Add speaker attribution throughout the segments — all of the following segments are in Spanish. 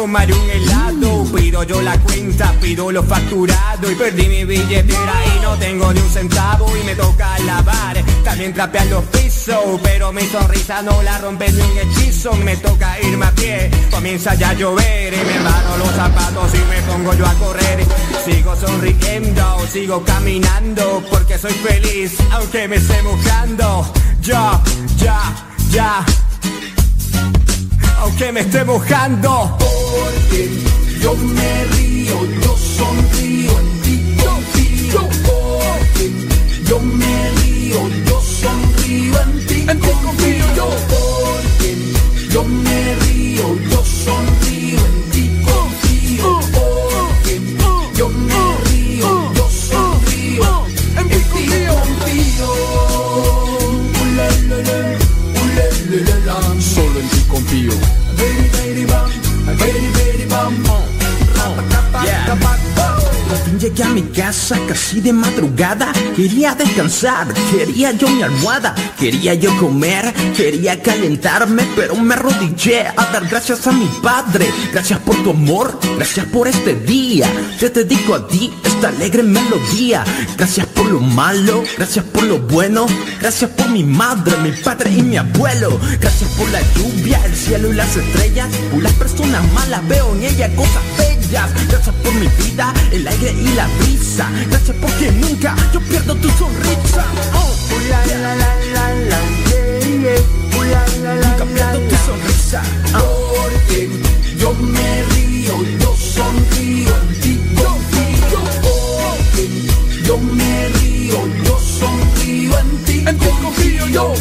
Speaker 1: tomar un helado. Pido yo la cuenta, pido lo facturado. Y perdí mi billetera y no tengo ni un centavo. Y me toca lavar, también trapear los pisos. Pero mi sonrisa no la rompe ni un hechizo. Me toca irme a pie, comienza ya a llover. Y me mano los zapatos y me pongo yo a correr. Sigo sonriendo, sigo caminando Porque soy feliz, aunque me esté mojando. Ya, ya, ya Aunque me esté mojando
Speaker 2: Porque yo me río, yo sonrío, en ti confío. Porque yo me río, yo sonrío, en ti confío. Porque yo me río, yo sonrío, en ti
Speaker 3: mi casa casi de madrugada. Quería descansar, quería yo mi almohada. Quería yo comer, quería calentarme Pero me arrodillé a dar gracias a mi padre. Gracias por tu amor, gracias por este día. Te dedico a ti esta alegre melodía. Gracias por lo malo, gracias por lo bueno. Gracias por mi madre, mi padre y mi abuelo. Gracias por la lluvia, el cielo y las estrellas. Por las personas malas veo en ella cosas bellas Gracias por mi vida, el aire y la brisa Gracias porque nunca yo pierdo tu sonrisa oh,
Speaker 1: La, la, la, la, la, yeah, yeah.
Speaker 3: Nunca pierdo tu sonrisa
Speaker 2: Porque yo me río, yo sonrío, en ti. Porque yo me río, yo sonrío, en ti confío. Yo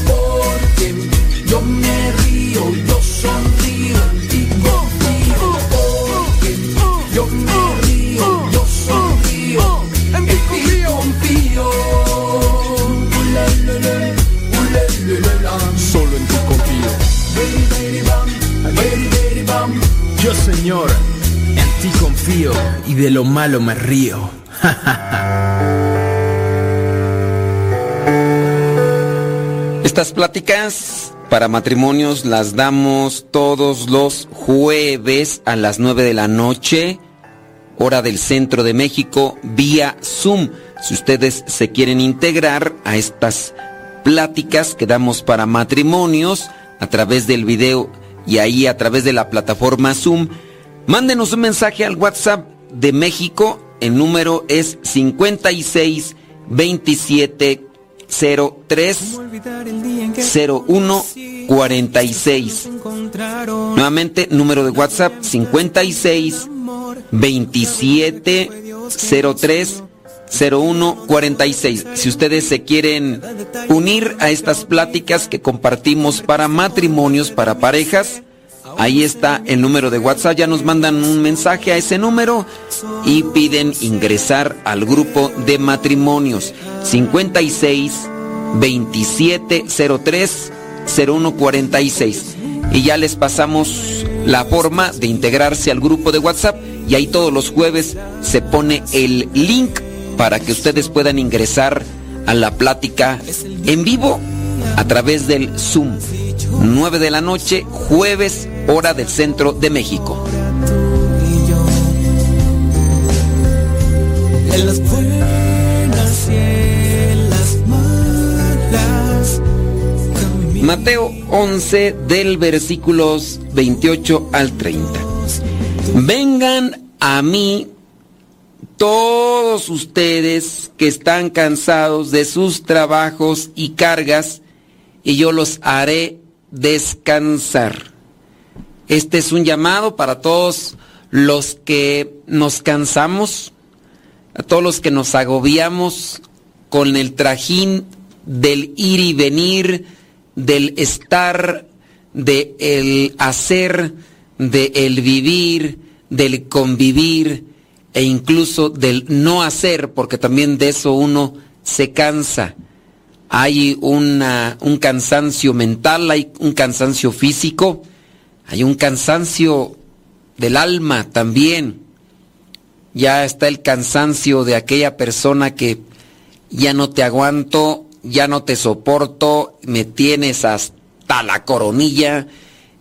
Speaker 3: de lo malo me río
Speaker 4: Estas pláticas para matrimonios las damos todos los jueves a las 9 de la noche, hora del centro de México, vía Zoom. Si ustedes se quieren integrar a estas pláticas que damos para matrimonios a través del video y ahí a través de la plataforma Zoom, mándenos un mensaje al WhatsApp de México. El número es 56 27 03 01 46. Nuevamente, número de WhatsApp 56 27 03 01 46. Si ustedes se quieren unir a estas pláticas que compartimos para matrimonios, para parejas, ahí está el número de WhatsApp. Ya nos mandan un mensaje a ese número y piden ingresar al grupo de matrimonios 56 27 03 01 46. Y ya les pasamos la forma de integrarse al grupo de WhatsApp y ahí todos los jueves se pone el link para que ustedes puedan ingresar a la plática en vivo a través del Zoom. 9 de la noche, jueves, hora del centro de México.
Speaker 5: En las buenas y en las malas.
Speaker 4: Mateo 11 del versículos 28 al 30. Vengan a mí todos ustedes que están cansados de sus trabajos y cargas, y yo los haré descansar. Este es un llamado para todos los que nos cansamos, a todos los que nos agobiamos con el trajín del ir y venir, del estar, del el hacer, del el vivir, del convivir e incluso del no hacer, porque también de eso uno se cansa. Hay una, un cansancio mental, hay un cansancio físico, hay un cansancio del alma también. Ya está el cansancio de aquella persona que ya no te aguanto, ya no te soporto, me tienes hasta la coronilla,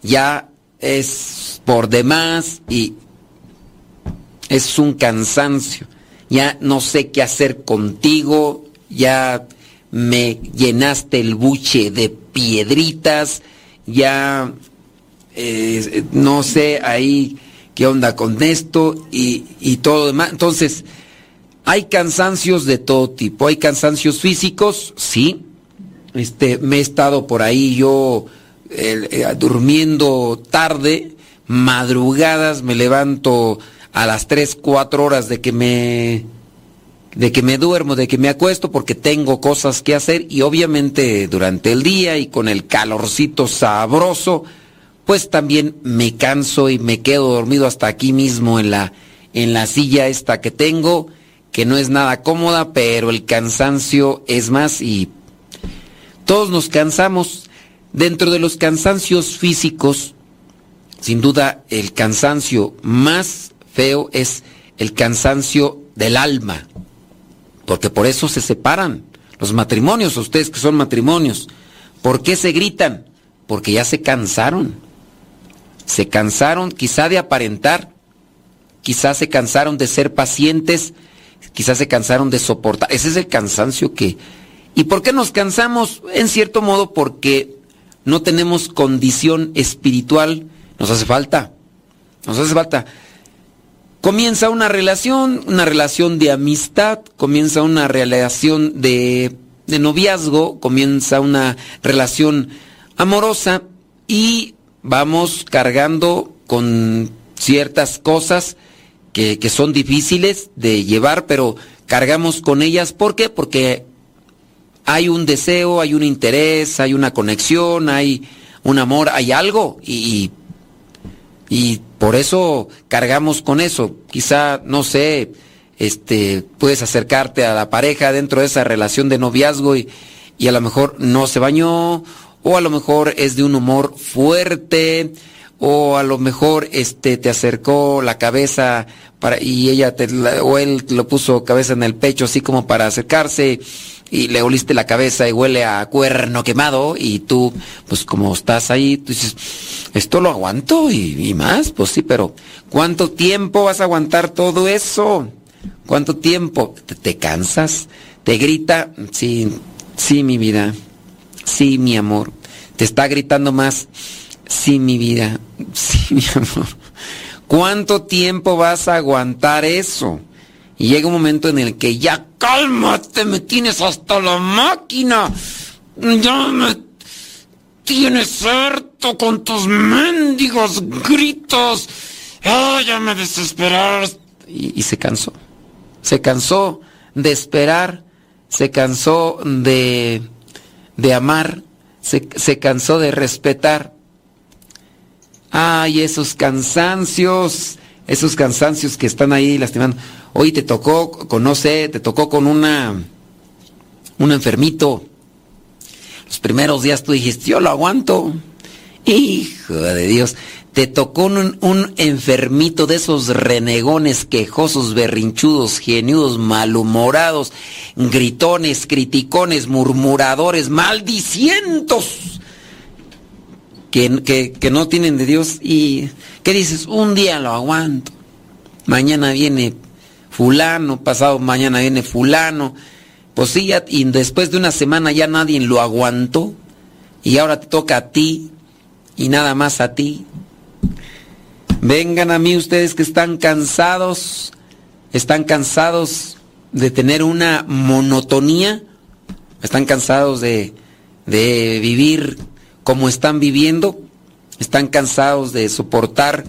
Speaker 4: ya es por demás y es un cansancio. Ya no sé qué hacer contigo, ya me llenaste el buche de piedritas, ya eh, no sé ahí qué onda con esto y, y todo demás. Entonces, hay cansancios de todo tipo. Hay cansancios físicos, sí. Este, me he estado por ahí yo eh, durmiendo tarde, madrugadas, me levanto a las 3, 4 horas de que me de que me duermo, de que me acuesto porque tengo cosas que hacer y obviamente durante el día y con el calorcito sabroso, pues también me canso y me quedo dormido hasta aquí mismo en la en la silla esta que tengo, que no es nada cómoda, pero el cansancio es más y todos nos cansamos. Dentro de los cansancios físicos, sin duda el cansancio más feo es el cansancio del alma porque por eso se separan los matrimonios, ustedes que son matrimonios. ¿Por qué se gritan? Porque ya se cansaron. Se cansaron quizá de aparentar, quizás se cansaron de ser pacientes, quizás se cansaron de soportar. Ese es el cansancio que... ¿Y por qué nos cansamos? En cierto modo porque no tenemos condición espiritual. Nos hace falta. Nos hace falta. Comienza una relación, una relación de amistad, comienza una relación de, noviazgo, comienza una relación amorosa y vamos cargando con ciertas cosas que, que, son difíciles de llevar, pero cargamos con ellas. ¿Por qué? Porque hay un deseo, hay un interés, hay una conexión, hay un amor, hay algo y, y por eso cargamos con eso. Quizá, no sé, este, puedes acercarte a la pareja dentro de esa relación de noviazgo y, y a lo mejor no se bañó, o a lo mejor es de un humor fuerte, o a lo mejor este te acercó la cabeza para y ella te o él te lo puso cabeza en el pecho así como para acercarse y le oliste la cabeza y huele a cuerno quemado y tú, pues como estás ahí, tú dices, esto lo aguanto y, más, pues sí, pero ¿cuánto tiempo vas a aguantar todo eso? ¿Cuánto tiempo? ¿Te, cansas? ¿Te grita? Sí, sí, mi vida, sí, mi amor. ¿Te está gritando más? Sí, mi vida, sí, mi amor. ¿Cuánto tiempo vas a aguantar eso? Y llega un momento en el que ya cálmate, me tienes hasta la máquina. Ya me tienes harto con tus mendigos gritos. Ah, ya me desesperaste. Y, se cansó. Se cansó de esperar. Se cansó de, de amar. Se, cansó de respetar. Ay, esos cansancios. Esos cansancios que están ahí lastimando. Hoy te tocó, conoce, te tocó con una, un enfermito. Los primeros días tú dijiste, yo lo aguanto. Hijo de Dios, te tocó un, enfermito de esos renegones, quejosos, berrinchudos, geniudos, malhumorados, gritones, criticones, murmuradores, maldicientos, que, que, que no tienen de Dios. Y, ¿qué dices? Un día lo aguanto. Mañana viene fulano, pasado mañana viene fulano. Pues sí, y después de una semana ya nadie lo aguantó y ahora te toca a ti y nada más a ti. Vengan a mí ustedes que están cansados, están cansados de tener una monotonía, están cansados de, de vivir como están viviendo, están cansados de soportar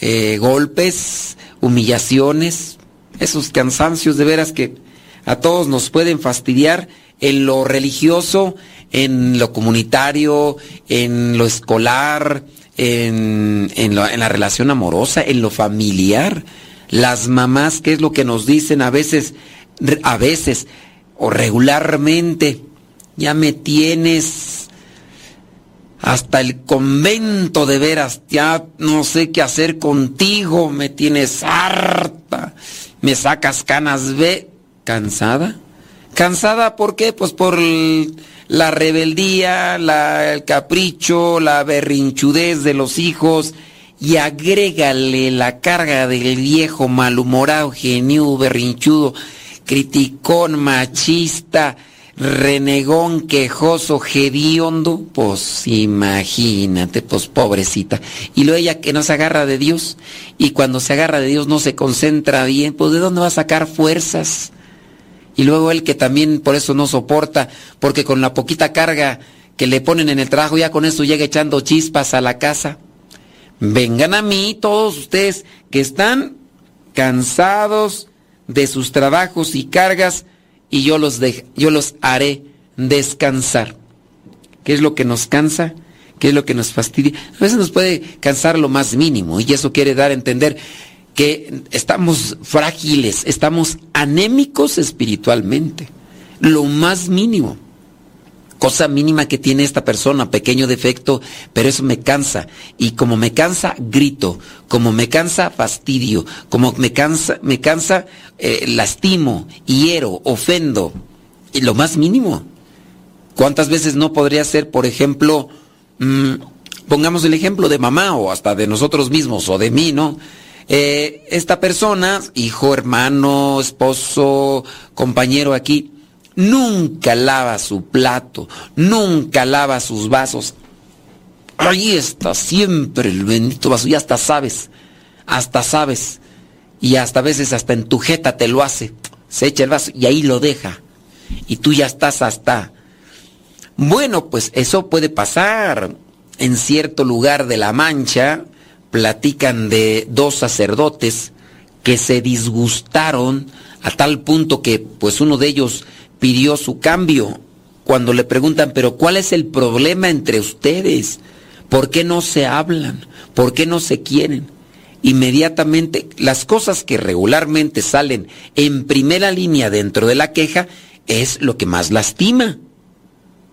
Speaker 4: eh, golpes, humillaciones, esos cansancios de veras que a todos nos pueden fastidiar en lo religioso, en lo comunitario, en lo escolar, en, en, la relación amorosa, en lo familiar. Las mamás, ¿qué es lo que nos dicen a veces, a veces o regularmente? Ya me tienes hasta el convento de veras, ya no sé qué hacer contigo, me tienes harta me sacas canas, ve, cansada. ¿Cansada por qué? Pues por la rebeldía, la, el capricho, la berrinchudez de los hijos y agrégale la carga del viejo malhumorado, genio, berrinchudo, criticón, machista, renegón, quejoso, hediondo, pues imagínate, pues pobrecita. Y luego ella que no se agarra de Dios y cuando se agarra de Dios no se concentra bien, pues ¿de dónde va a sacar fuerzas? Y luego él que también por eso no soporta, porque con la poquita carga que le ponen en el trabajo, ya con eso llega echando chispas a la casa. Vengan a mí todos ustedes que están cansados de sus trabajos y cargas y yo los, yo los haré descansar. ¿Qué es lo que nos cansa? ¿Qué es lo que nos fastidia? A veces nos puede cansar lo más mínimo y eso quiere dar a entender que estamos frágiles, estamos anémicos espiritualmente. Lo más mínimo. Cosa mínima que tiene esta persona, pequeño defecto, pero eso me cansa. Y como me cansa, grito. Como me cansa, fastidio. Como me cansa, me cansa, eh, lastimo, hiero, ofendo. Y lo más mínimo. ¿Cuántas veces no podría ser, por ejemplo, mmm, pongamos el ejemplo de mamá o hasta de nosotros mismos o de mí, ¿no? Eh, esta persona, hijo, hermano, esposo, compañero aquí, nunca lava su plato, nunca lava sus vasos. Ahí está siempre el bendito vaso, y hasta sabes, hasta sabes, y hasta a veces hasta en tu jeta te lo hace, se echa el vaso y ahí lo deja, y tú ya estás hasta... Bueno, pues eso puede pasar en cierto lugar de la mancha, platican de dos sacerdotes que se disgustaron a tal punto que pues uno de ellos pidió su cambio. Cuando le preguntan, pero ¿cuál es el problema entre ustedes? ¿Por qué no se hablan? ¿Por qué no se quieren? Inmediatamente las cosas que regularmente salen en primera línea dentro de la queja es lo que más lastima.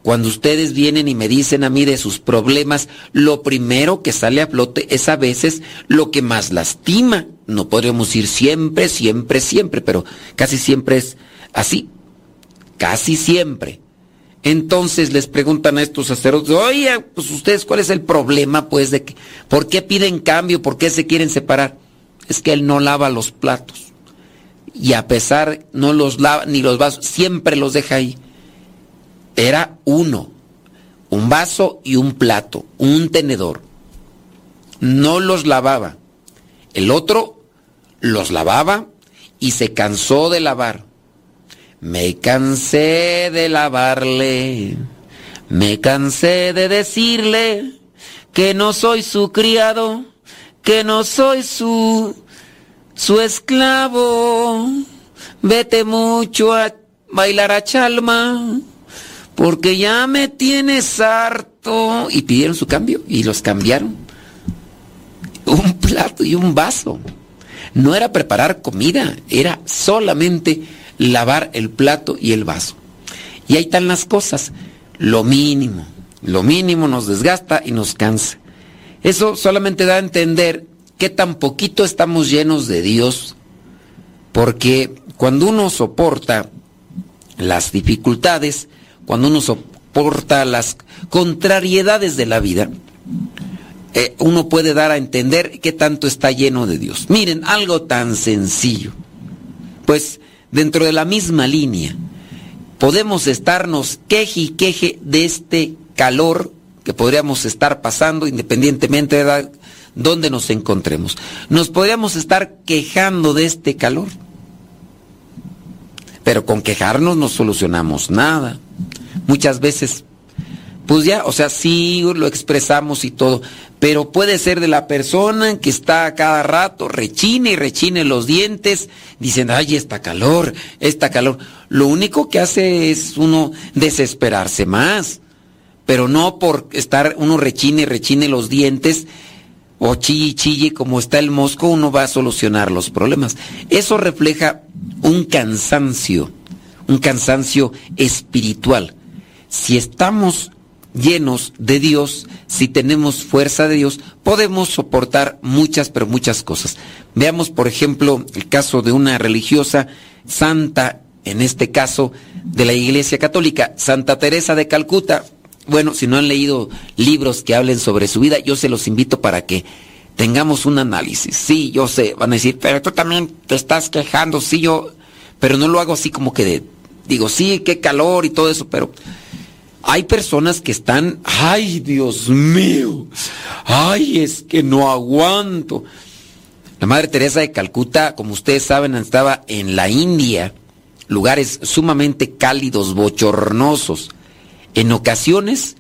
Speaker 4: Cuando ustedes vienen y me dicen a mí de sus problemas, lo primero que sale a flote es a veces lo que más lastima. No podríamos decir siempre, siempre, siempre, pero casi siempre es así. Casi siempre. Entonces les preguntan a estos sacerdotes, oye, pues ustedes, ¿cuál es el problema, pues, de que, por qué piden cambio, por qué se quieren separar? Es que él no lava los platos. Y a pesar, no los lava, ni los vasos, siempre los deja ahí era uno, un vaso y un plato, un tenedor. No los lavaba. El otro los lavaba y se cansó de lavar. Me cansé de lavarle, me cansé de decirle que no soy su criado, que no soy su su esclavo. Vete mucho a bailar a chalma porque ya me tienes harto. Y pidieron su cambio y los cambiaron. Un plato y un vaso. No era preparar comida, era solamente lavar el plato y el vaso. Y ahí están las cosas. Lo mínimo, lo mínimo nos desgasta y nos cansa. Eso solamente da a entender que tan poquito estamos llenos de Dios, porque cuando uno soporta las dificultades, cuando uno soporta las contrariedades de la vida, eh, uno puede dar a entender qué tanto está lleno de Dios. Miren, algo tan sencillo. Pues dentro de la misma línea, podemos estarnos queje y queje de este calor que podríamos estar pasando independientemente de dónde nos encontremos. Nos podríamos estar quejando de este calor. Pero con quejarnos no solucionamos nada muchas veces, pues ya, o sea, sí lo expresamos y todo, pero puede ser de la persona que está a cada rato, rechine y rechine los dientes, dicen, ay, está calor, está calor. Lo único que hace es uno desesperarse más, pero no por estar uno rechine y rechine los dientes, o chille chille como está el mosco, uno va a solucionar los problemas. Eso refleja un cansancio, un cansancio espiritual si estamos llenos de Dios, si tenemos fuerza de Dios, podemos soportar muchas, pero muchas cosas. Veamos, por ejemplo, el caso de una religiosa, Santa en este caso de la Iglesia Católica. Santa Teresa de Calcuta, bueno, si no han leído libros que hablen sobre su vida, yo se los invito para que tengamos un análisis. Sí, yo sé, van a decir, pero tú también te estás quejando, sí, yo, pero no lo hago así como que de, digo, sí, qué calor y todo eso, pero hay personas que están, ay, Dios mío, ay, es que no aguanto. La Madre Teresa de Calcuta, como ustedes saben, estaba en la India, lugares sumamente cálidos, bochornosos. En ocasiones,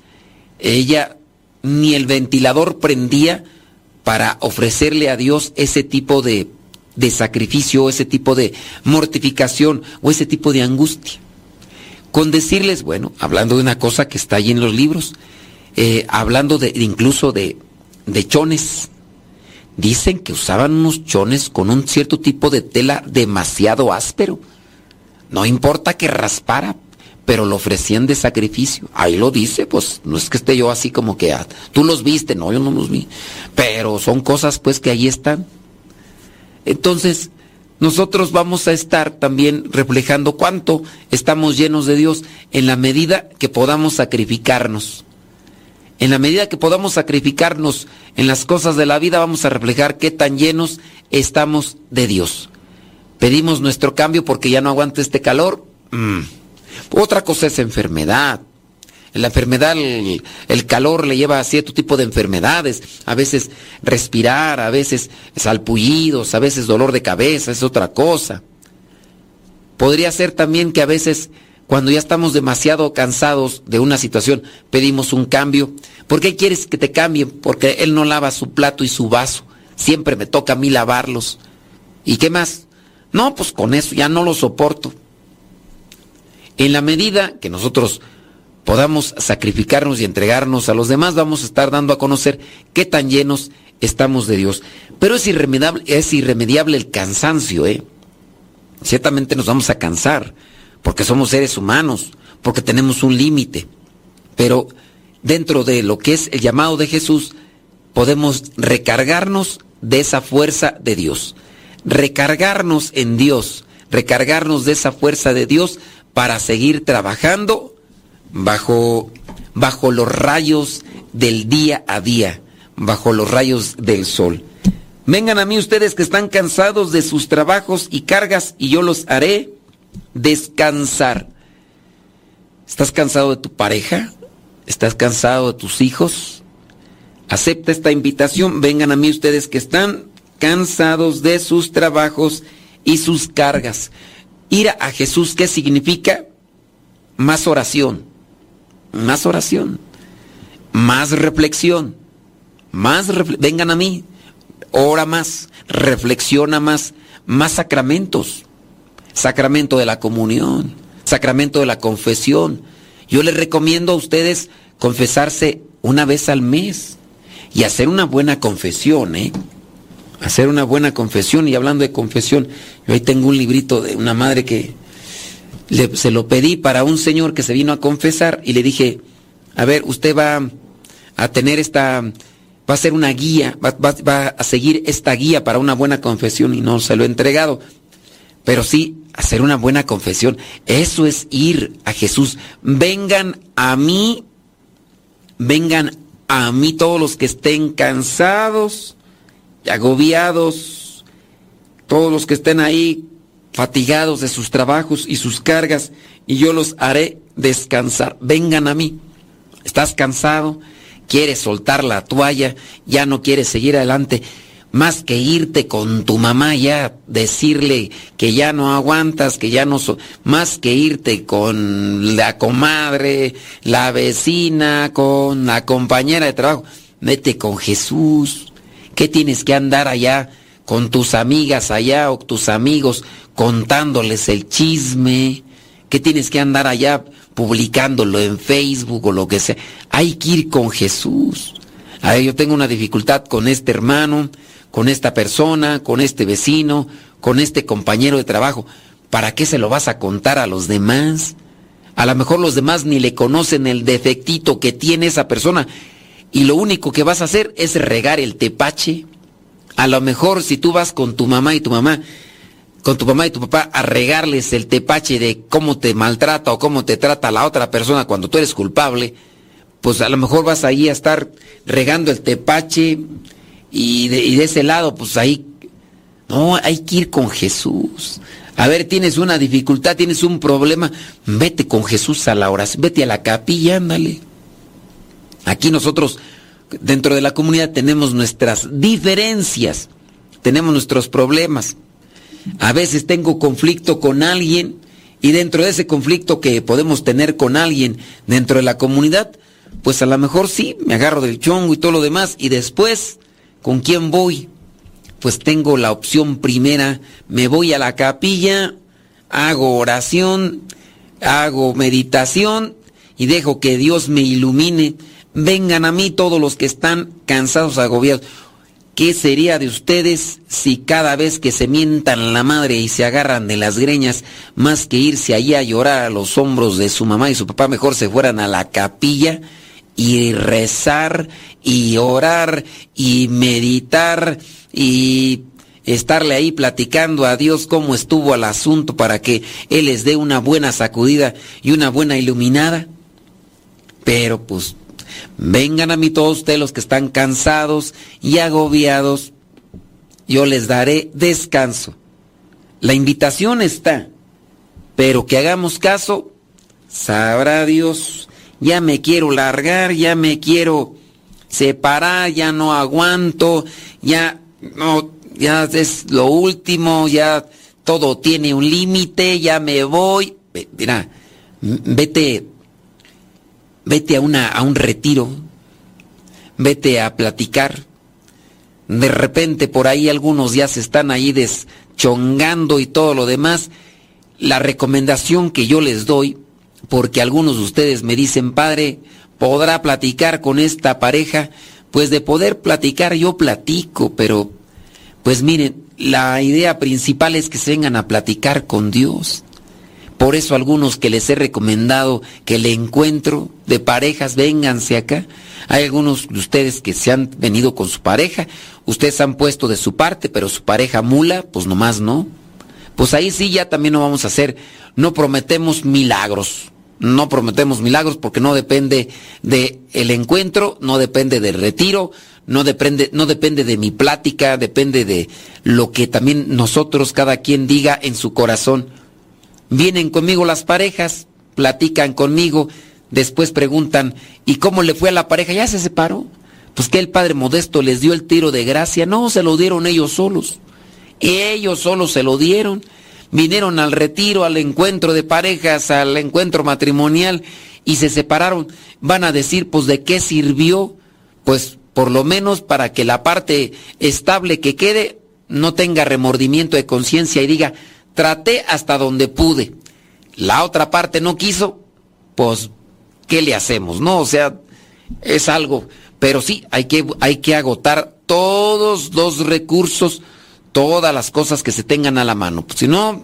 Speaker 4: ella ni el ventilador prendía para ofrecerle a Dios ese tipo de, de sacrificio, ese tipo de mortificación o ese tipo de angustia. Con decirles, bueno, hablando de una cosa que está ahí en los libros, eh, hablando de incluso de, de chones, dicen que usaban unos chones con un cierto tipo de tela demasiado áspero. No importa que raspara, pero lo ofrecían de sacrificio. Ahí lo dice, pues no es que esté yo así como que ah, tú los viste, no, yo no los vi. Pero son cosas pues que ahí están. Entonces, nosotros vamos a estar también reflejando cuánto estamos llenos de Dios en la medida que podamos sacrificarnos. En la medida que podamos sacrificarnos en las cosas de la vida, vamos a reflejar qué tan llenos estamos de Dios. Pedimos nuestro cambio porque ya no aguanta este calor. Mm. Otra cosa es enfermedad. En la enfermedad el, calor le lleva a cierto tipo de enfermedades. A veces respirar, a veces salpullidos, a veces dolor de cabeza, es otra cosa. Podría ser también que a veces cuando ya estamos demasiado cansados de una situación, pedimos un cambio. ¿Por qué quieres que te cambie? Porque él no lava su plato y su vaso. Siempre me toca a mí lavarlos. ¿Y qué más? No, pues con eso ya no lo soporto. En la medida que nosotros podamos sacrificarnos y entregarnos a los demás, vamos a estar dando a conocer qué tan llenos estamos de Dios. Pero es irremediable, es irremediable el cansancio, ¿eh? Ciertamente nos vamos a cansar, porque somos seres humanos, porque tenemos un límite. Pero dentro de lo que es el llamado de Jesús, podemos recargarnos de esa fuerza de Dios. Recargarnos en Dios, recargarnos de esa fuerza de Dios para seguir trabajando bajo, bajo los rayos del día a día, bajo los rayos del sol. Vengan a mí ustedes que están cansados de sus trabajos y cargas y yo los haré descansar. ¿Estás cansado de tu pareja? ¿Estás cansado de tus hijos? Acepta esta invitación. Vengan a mí ustedes que están cansados de sus trabajos y sus cargas. Ir a Jesús, ¿qué significa? Más oración, más oración, más reflexión, más vengan a mí, ora más, reflexiona más, más sacramentos, sacramento de la comunión, sacramento de la confesión. Yo les recomiendo a ustedes confesarse una vez al mes y hacer una buena confesión, ¿eh? Hacer una buena confesión. Y hablando de confesión, yo ahí tengo un librito de una madre que se lo pedí para un señor que se vino a confesar y le dije, a ver, usted va a tener esta, va a ser una guía, va, va a seguir esta guía para una buena confesión y no se lo he entregado. Pero sí, hacer una buena confesión, eso es ir a Jesús. Vengan a mí, vengan a mí todos los que estén cansados agobiados, todos los que estén ahí fatigados de sus trabajos y sus cargas, y yo los haré descansar. Vengan a mí. ¿Estás cansado? ¿Quieres soltar la toalla? ¿Ya no quieres seguir adelante? Más que irte con tu mamá ya, decirle que ya no aguantas, que ya no... So más que irte con la comadre, la vecina, con la compañera de trabajo, vete con Jesús ¿Qué tienes que andar allá con tus amigas allá o tus amigos contándoles el chisme? ¿Qué tienes que andar allá publicándolo en Facebook o lo que sea? Hay que ir con Jesús. A yo tengo una dificultad con este hermano, con esta persona, con este vecino, con este compañero de trabajo. ¿Para qué se lo vas a contar a los demás? A lo mejor los demás ni le conocen el defectito que tiene esa persona y lo único que vas a hacer es regar el tepache. A lo mejor si tú vas con tu mamá y tu mamá con tu mamá y tu papá a regarles el tepache de cómo te maltrata o cómo te trata la otra persona cuando tú eres culpable, pues a lo mejor vas ahí a estar regando el tepache y de, y de ese lado, pues ahí, no, hay que ir con Jesús. A ver, tienes una dificultad, tienes un problema, vete con Jesús a la oración, vete a la capilla, ándale. Aquí nosotros, dentro de la comunidad, tenemos nuestras diferencias, tenemos nuestros problemas. A veces tengo conflicto con alguien y dentro de ese conflicto que podemos tener con alguien dentro de la comunidad, pues a lo mejor sí, me agarro del chongo y todo lo demás y después, ¿con quién voy? Pues tengo la opción primera, me voy a la capilla, hago oración, hago meditación y dejo que Dios me ilumine. Vengan a mí todos los que están cansados, agobiados. ¿Qué sería de ustedes si cada vez que se mientan la madre y se agarran de las greñas, más que irse allí a llorar a los hombros de su mamá y su papá, mejor se fueran a la capilla y rezar y orar y meditar y estarle ahí platicando a Dios cómo estuvo el asunto para que Él les dé una buena sacudida y una buena iluminada? Pero pues Vengan a mí todos ustedes los que están cansados y agobiados, yo les daré descanso. La invitación está, pero que hagamos caso, sabrá Dios, ya me quiero largar, ya me quiero separar, ya no aguanto, ya no, ya es lo último, ya todo tiene un límite, ya me voy. Mira, vete vete a, una, a un retiro, vete a platicar. De repente por ahí algunos ya se están ahí deschongando y todo lo demás. La recomendación que yo les doy, porque algunos de ustedes me dicen, padre, ¿podrá platicar con esta pareja? Pues de poder platicar yo platico, pero pues miren, la idea principal es que se vengan a platicar con Dios. Por eso algunos que les he recomendado que el encuentro de parejas, vénganse acá. Hay algunos de ustedes que se han venido con su pareja, ustedes han puesto de su parte, pero su pareja mula, pues nomás no. Pues ahí sí ya también no vamos a hacer, no prometemos milagros. No prometemos milagros porque no depende de el encuentro, no depende del retiro, no depende, no depende de mi plática, depende de lo que también nosotros cada quien diga en su corazón. Vienen conmigo las parejas, platican conmigo, después preguntan, ¿y cómo le fue a la pareja? ¿Ya se separó? Pues que el Padre Modesto les dio el tiro de gracia. No, se lo dieron ellos solos. Ellos solos se lo dieron. Vinieron al retiro, al encuentro de parejas, al encuentro matrimonial y se separaron. Van a decir, pues, ¿de qué sirvió? Pues, por lo menos para que la parte estable que quede no tenga remordimiento de conciencia y diga, Traté hasta donde pude. La otra parte no quiso, pues, ¿qué le hacemos? No, o sea, es algo. Pero sí, hay que, hay que agotar todos los recursos, todas las cosas que se tengan a la mano. Pues, si no,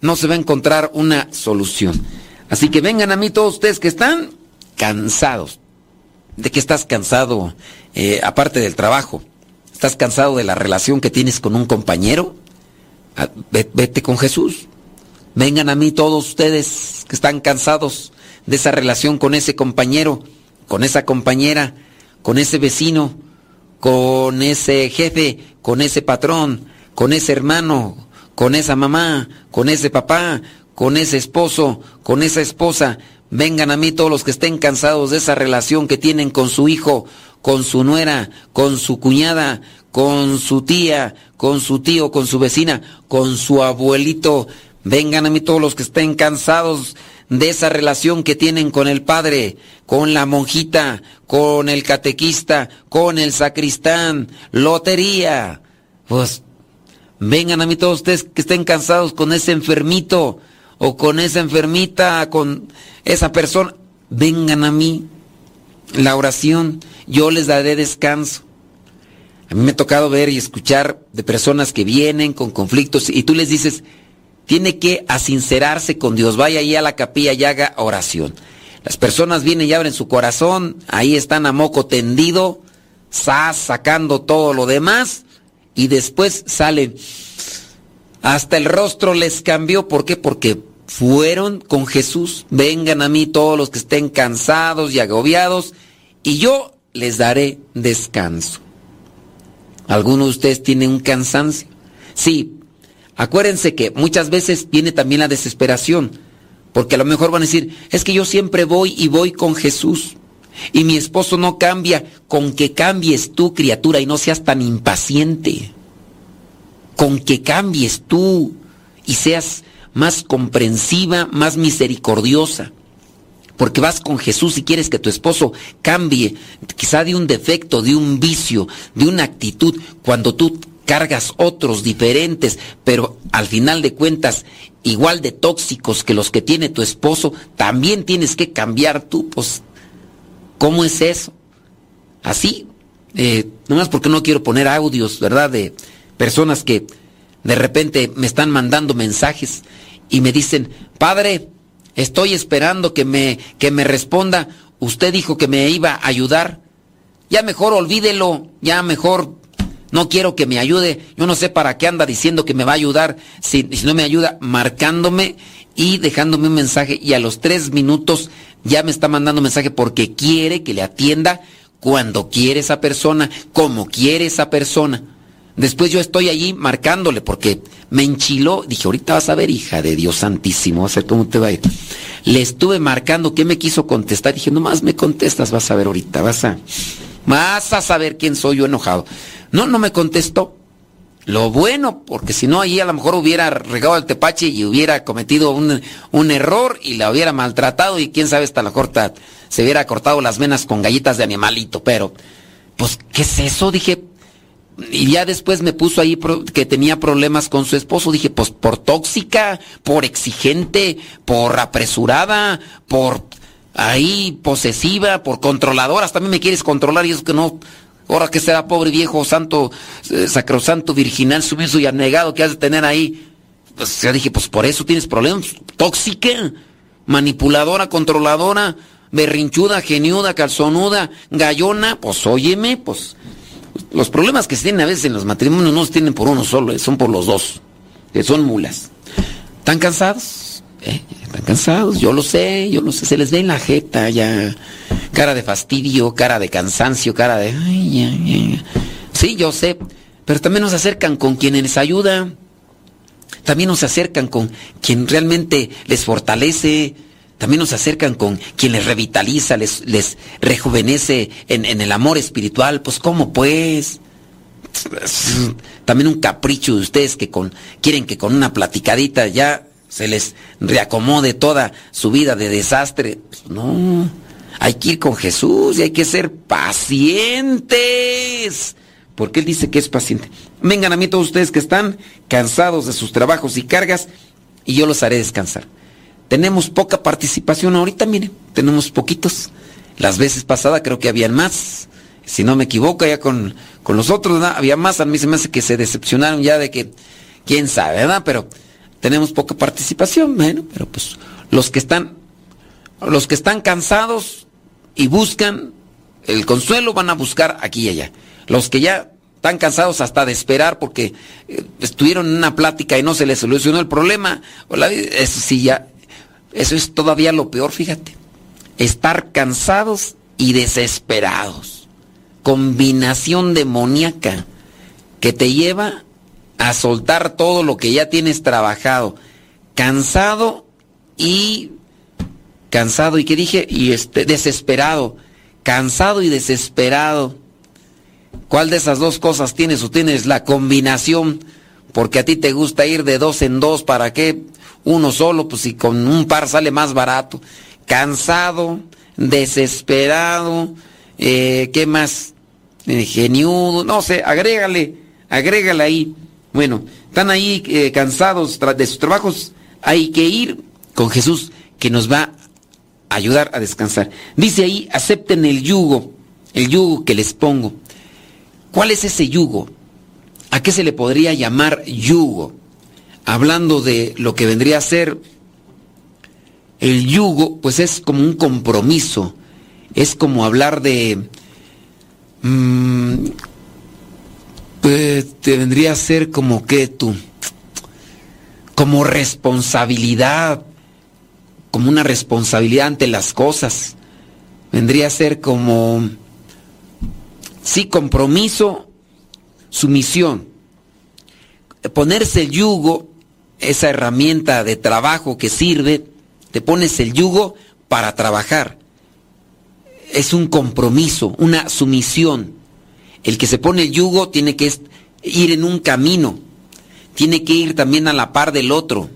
Speaker 4: no se va a encontrar una solución. Así que vengan a mí todos ustedes que están cansados. ¿De qué estás cansado? Eh, aparte del trabajo. ¿Estás cansado de la relación que tienes con un compañero? Ah, vete con Jesús. Vengan a mí todos ustedes que están cansados de esa relación con ese compañero, con esa compañera, con ese vecino, con ese jefe, con ese patrón, con ese hermano, con esa mamá, con ese papá, con ese esposo, con esa esposa. Vengan a mí todos los que estén cansados de esa relación que tienen con su hijo, con su nuera, con su cuñada, con su tía, con su tío, con su vecina, con su abuelito. Vengan a mí todos los que estén cansados de esa relación que tienen con el padre, con la monjita, con el catequista, con el sacristán, lotería. Pues vengan a mí todos ustedes que estén cansados con ese enfermito o con esa enfermita, con esa persona. Vengan a mí. La oración, yo les daré descanso. A mí me ha tocado ver y escuchar de personas que vienen con conflictos y tú les dices, tiene que asincerarse con Dios, vaya ahí a la capilla y haga oración. Las personas vienen y abren su corazón, ahí están a moco tendido, – sacando todo lo demás y después salen Hasta el rostro les cambió. ¿Por qué? Porque fueron con Jesús. Vengan a mí todos los que estén cansados y agobiados y yo les daré descanso. ¿Alguno de ustedes tiene un cansancio? Sí. Acuérdense que muchas veces viene también la desesperación. Porque a lo mejor van a decir, es que yo siempre voy y voy con Jesús. Y mi esposo no cambia. Con que cambies tú, criatura, y no seas tan impaciente. Con que cambies tú y seas más comprensiva, más misericordiosa. Porque vas con Jesús y quieres que tu esposo cambie, quizá de un defecto, de un vicio, de una actitud, cuando tú cargas otros diferentes, pero al final de cuentas igual de tóxicos que los que tiene tu esposo, también tienes que cambiar tú, pues, ¿cómo es eso? Así, eh, nomás porque no quiero poner audios, ¿verdad? De personas que de repente me están mandando mensajes y me dicen, Padre, estoy esperando que me, que me responda, usted dijo que me iba a ayudar, ya mejor olvídelo, ya mejor no quiero que me ayude, yo no sé para qué anda diciendo que me va a ayudar, si, si no me ayuda, marcándome y dejándome un mensaje. Y a los tres minutos ya me está mandando mensaje porque quiere que le atienda cuando quiere esa persona, como quiere esa persona. Después yo estoy allí marcándole porque me enchiló. Dije, ahorita vas a ver, hija de Dios Santísimo, vas a ver cómo te va a ir. Le estuve marcando qué me quiso contestar. Dije, nomás me contestas, vas a ver ahorita, vas a, vas a saber quién soy yo enojado. No, no me contestó. Lo bueno, porque si no, allí a lo mejor hubiera regado el tepache y hubiera cometido un, un error y la hubiera maltratado y quién sabe, hasta la corta se hubiera cortado las venas con galletas de animalito. Pero, pues, ¿qué es eso? Dije, y ya después me puso ahí que tenía problemas con su esposo. Dije, pues por tóxica, por exigente, por apresurada, por ahí posesiva, por controladora. También me quieres controlar y eso que no. Ahora que será pobre viejo santo, eh, sacrosanto, virginal, sumiso y anegado que has de tener ahí. Pues ya dije, pues por eso tienes problemas. Tóxica, manipuladora, controladora, berrinchuda, geniuda, calzonuda, gallona. Pues óyeme, pues los problemas que se tienen a veces en los matrimonios no se tienen por uno solo, eh, son por los dos, que son mulas. ¿Están cansados? ¿Eh? ¿Están cansados? Yo lo sé, yo lo sé, se les ve en la jeta ya. Cara de fastidio, cara de cansancio, cara de... Sí, yo sé, pero también nos acercan con quien les ayuda, también nos acercan con quien realmente les fortalece, también nos acercan con quien les revitaliza, les, rejuvenece en, en, el amor espiritual. Pues cómo pues. También un capricho de ustedes que con, quieren que con una platicadita ya se les reacomode toda su vida de desastre. Pues no, hay que ir con Jesús y hay que ser pacientes. Porque Él dice que es paciente. Vengan a mí todos ustedes que están cansados de sus trabajos y cargas y yo los haré descansar. Tenemos poca participación ahorita, miren, tenemos poquitos. Las veces pasadas creo que habían más. Si no me equivoco, ya con, con los otros, ¿verdad? Había más, a mí se me hace que se decepcionaron ya de que, quién sabe, ¿verdad? Pero tenemos poca participación, bueno, pero pues los que están, los que están cansados y buscan el consuelo van a buscar aquí y allá. Los que ya están cansados hasta de esperar porque eh, estuvieron en una plática y no se les solucionó el problema, o la, eso sí ya eso es todavía lo peor, fíjate. Estar cansados y desesperados. Combinación demoníaca que te lleva a soltar todo lo que ya tienes trabajado. Cansado y cansado y qué dije y este desesperado. Cansado y desesperado. ¿Cuál de esas dos cosas tienes o tienes la combinación? Porque a ti te gusta ir de dos en dos, ¿para qué? Uno solo, pues si con un par sale más barato. Cansado, desesperado, eh, ¿qué más? Eh, geniudo, no sé, agrégale, agrégale ahí. Bueno, están ahí eh, cansados de sus trabajos, hay que ir con Jesús que nos va a ayudar a descansar. Dice ahí, acepten el yugo, el yugo que les pongo. ¿Cuál es ese yugo? ¿A qué se le podría llamar yugo? Hablando de lo que vendría a ser el yugo, pues es como un compromiso, es como hablar de... Mmm, pues te vendría a ser como que tú... como responsabilidad, como una responsabilidad ante las cosas. Vendría a ser como, sí, compromiso, sumisión. Ponerse el yugo, esa herramienta de trabajo que sirve, te pones el yugo para trabajar. Es un compromiso, una sumisión. El que se pone el yugo tiene que ir en un camino, tiene que ir también a la par del otro.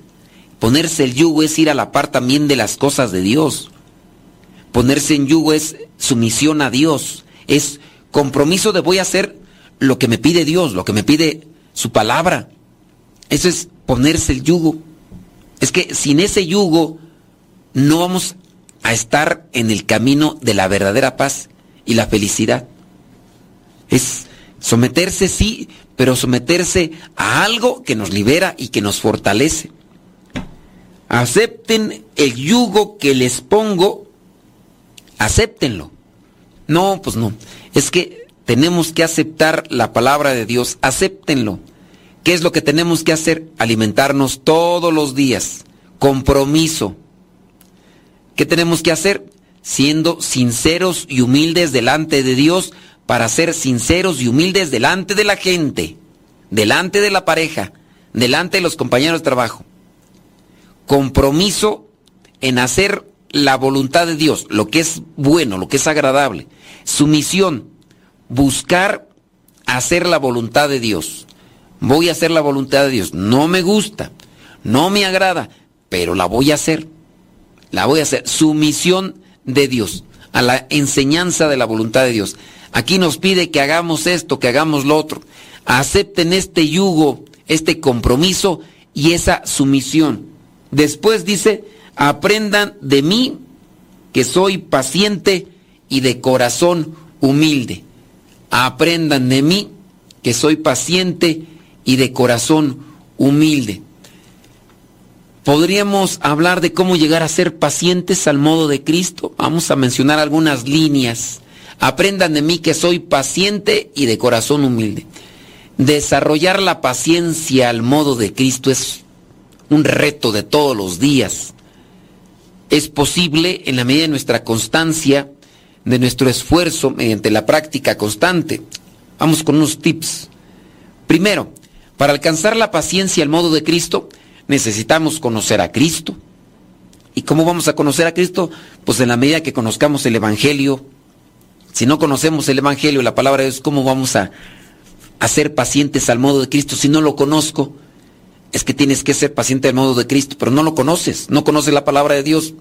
Speaker 4: Ponerse el yugo es ir a la par también de las cosas de Dios. Ponerse en yugo es sumisión a Dios, es compromiso de voy a hacer lo que me pide Dios, lo que me pide su palabra. Eso es ponerse el yugo. Es que sin ese yugo no vamos a estar en el camino de la verdadera paz y la felicidad. Es someterse, sí, pero someterse a algo que nos libera y que nos fortalece. Acepten el yugo que les pongo, acéptenlo. No, pues no. Es que tenemos que aceptar la palabra de Dios, acéptenlo. ¿Qué es lo que tenemos que hacer? Alimentarnos todos los días. Compromiso. ¿Qué tenemos que hacer? Siendo sinceros y humildes delante de Dios para ser sinceros y humildes delante de la gente, delante de la pareja, delante de los compañeros de trabajo. Compromiso en hacer la voluntad de Dios, lo que es bueno, lo que es agradable. Sumisión, buscar hacer la voluntad de Dios. Voy a hacer la voluntad de Dios. No me gusta, no me agrada, pero la voy a hacer. La voy a hacer. Sumisión de Dios, a la enseñanza de la voluntad de Dios. Aquí nos pide que hagamos esto, que hagamos lo otro. Acepten este yugo, este compromiso y esa sumisión. Después dice, aprendan de mí que soy paciente y de corazón humilde. Aprendan de mí que soy paciente y de corazón humilde. Podríamos hablar de cómo llegar a ser pacientes al modo de Cristo. Vamos a mencionar algunas líneas. Aprendan de mí que soy paciente y de corazón humilde. Desarrollar la paciencia al modo de Cristo es un reto de todos los días. Es posible en la medida de nuestra constancia, de nuestro esfuerzo mediante la práctica constante. Vamos con unos tips. Primero, para alcanzar la paciencia al modo de Cristo, necesitamos conocer a Cristo. ¿Y cómo vamos a conocer a Cristo? Pues en la medida que conozcamos el Evangelio, si no conocemos el Evangelio, la palabra de Dios, ¿cómo vamos a, ser pacientes al modo de Cristo si no lo conozco? Es que tienes que ser paciente al modo de Cristo, pero no lo conoces, no conoces la palabra de Dios.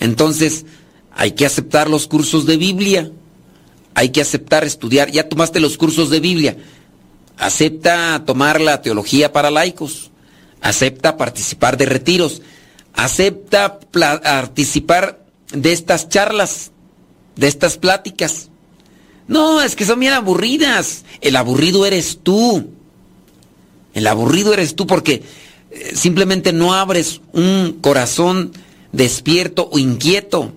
Speaker 4: Entonces, hay que aceptar los cursos de Biblia, hay que aceptar estudiar, ya tomaste los cursos de Biblia, acepta tomar la teología para laicos, acepta participar de retiros, acepta participar de estas charlas, de estas pláticas. No, es que son bien aburridas. El aburrido eres tú. El aburrido eres tú porque eh, simplemente no abres un corazón despierto o inquieto.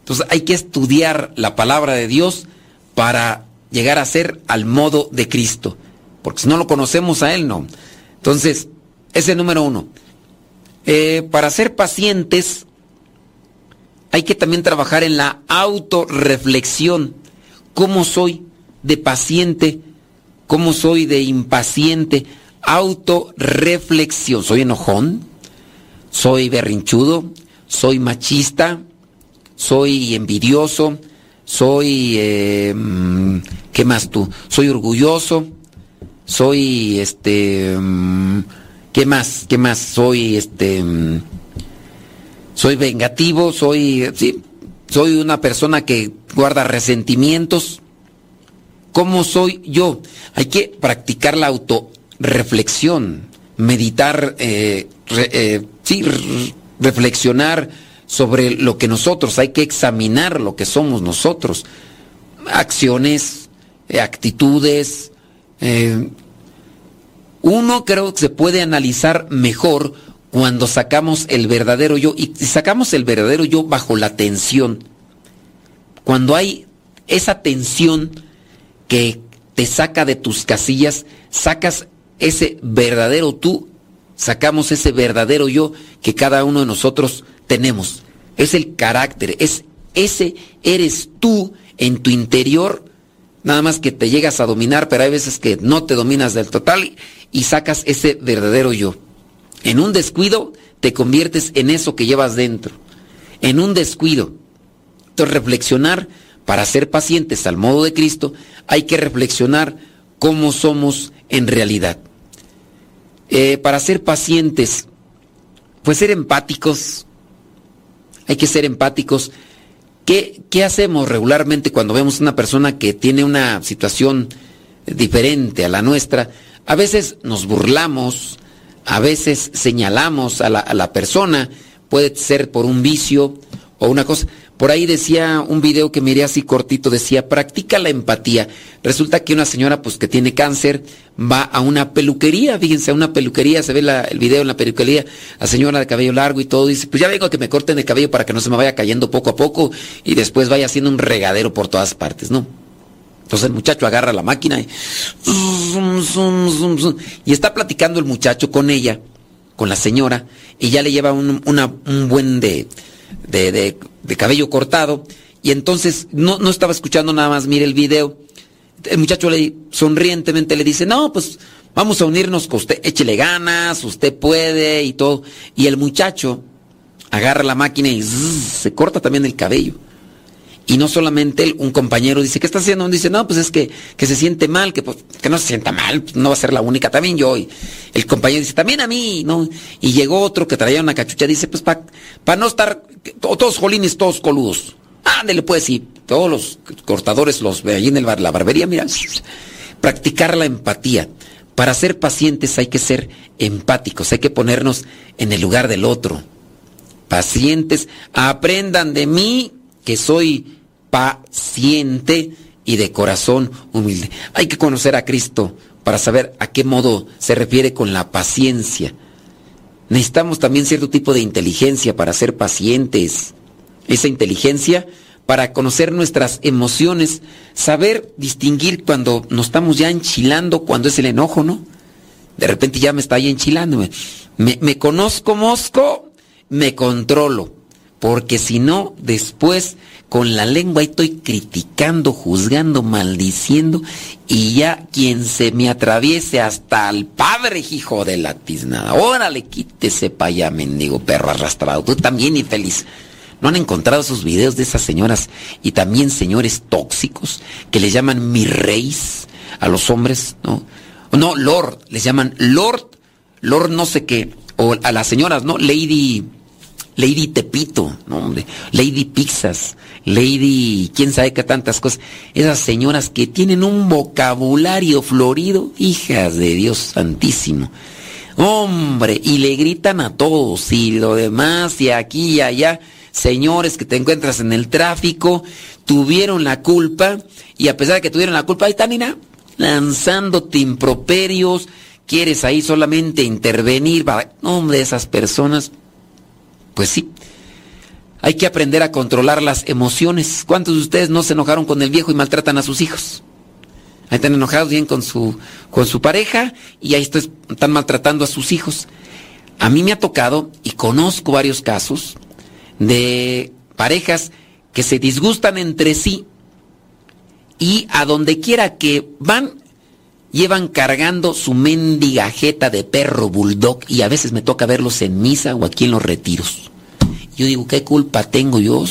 Speaker 4: Entonces hay que estudiar la palabra de Dios para llegar a ser al modo de Cristo. Porque si no lo conocemos a Él, no. Entonces, ese número uno. Eh, para ser pacientes hay que también trabajar en la autorreflexión. ¿Cómo soy de paciente? ¿Cómo soy de impaciente? Autorreflexión. ¿Soy enojón? ¿Soy berrinchudo? ¿Soy machista? ¿Soy envidioso? ¿Soy... Eh, mm, ¿Qué más tú? ¿Soy orgulloso? ¿Soy este... Mm, ¿Qué más? ¿Qué más? ¿Soy este... Mm, soy vengativo, soy, sí, soy una persona que guarda resentimientos. ¿Cómo soy yo? Hay que practicar la autorreflexión, meditar, eh, eh, sí, reflexionar sobre lo que nosotros, hay que examinar lo que somos nosotros. Acciones, eh, actitudes. uno creo que se puede analizar mejor cuando sacamos el verdadero yo y sacamos el verdadero yo bajo la tensión. Cuando hay esa tensión que te saca de tus casillas, sacas ese verdadero tú sacamos ese verdadero yo que cada uno de nosotros tenemos. Es el carácter, es ese eres tú en tu interior, nada más que te llegas a dominar, pero hay veces que no te dominas del total y sacas ese verdadero yo. En un descuido te conviertes en eso que llevas dentro. En un descuido. Entonces reflexionar para ser pacientes al modo de Cristo, hay que reflexionar cómo somos en realidad. Eh, para ser pacientes, pues ser empáticos, hay que ser empáticos. ¿Qué, ¿Qué, hacemos regularmente cuando vemos una persona que tiene una situación diferente a la nuestra? A veces nos burlamos, a veces señalamos a la, a la persona, puede ser por un vicio o una cosa. Por ahí decía un video que miré así cortito, decía, practica la empatía. Resulta que una señora pues que tiene cáncer va a una peluquería, fíjense, a una peluquería, se ve el video en la peluquería, la señora de cabello largo y todo, dice, pues ya vengo que me corten el cabello para que no se me vaya cayendo poco a poco y después vaya haciendo un regadero por todas partes, ¿no? Entonces el muchacho agarra la máquina y, y está platicando el muchacho con ella, con la señora, y ya le lleva un, un buen de, de, de, de cabello cortado, y entonces no, no estaba escuchando nada más, mire el video. El muchacho le sonrientemente le dice, no, pues vamos a unirnos con usted, échele ganas, usted puede y todo. Y el muchacho agarra la máquina y se corta también el cabello. Y no solamente él, un compañero dice, ¿qué está haciendo? Dice, no, pues es que, que se siente mal, que, pues, que no se sienta mal, pues, no va a ser la única, también yo. Y el compañero dice, también a mí, ¿no? Y llegó otro que traía una cachucha, dice, pues para pa no estar, todos jolines, todos coludos. Ándele pues, y todos los cortadores, los allí en el bar, la barbería, mira, practicar la empatía. Para ser pacientes hay que ser empáticos, hay que ponernos en el lugar del otro. Pacientes, aprendan de mí que soy paciente y de corazón humilde. Hay que conocer a Cristo para saber a qué modo se refiere con la paciencia. Necesitamos también cierto tipo de inteligencia para ser pacientes. Esa inteligencia para conocer nuestras emociones, saber distinguir cuando nos estamos ya enchilando, cuando es el enojo, ¿no? De repente ya me está ahí enchilando. Me, me conozco, mosco, me controlo. Porque si no, después con la lengua estoy criticando, juzgando, maldiciendo, y ya quien se me atraviese hasta al padre, hijo de la tiznada. Órale, quítese para allá, mendigo perro arrastrado. Tú también, infeliz. ¿No han encontrado esos videos de esas señoras y también señores tóxicos que les llaman mi reis a los hombres? No, no, Lord, les llaman Lord, Lord no sé qué, o a las señoras, ¿no? Lady, Lady Tepito, no Lady Pizzas, Lady, quién sabe qué tantas cosas. Esas señoras que tienen un vocabulario florido, hijas de Dios santísimo. Hombre, y le gritan a todos y lo demás y aquí y allá. Señores que te encuentras en el tráfico, tuvieron la culpa y a pesar de que tuvieron la culpa, ahí están, mira, lanzándote improperios, quieres ahí solamente intervenir para... Hombre, esas personas, pues sí, hay que aprender a controlar las emociones. ¿Cuántos de ustedes no se enojaron con el viejo y maltratan a sus hijos? Ahí están enojados bien con su, con su pareja y ahí están maltratando a sus hijos. A mí me ha tocado y conozco varios casos de parejas que se disgustan entre sí y a donde quiera que van llevan cargando su mendiga jeta de perro bulldog y a veces me toca verlos en misa o aquí en los retiros. Yo digo, ¿qué culpa tengo yo?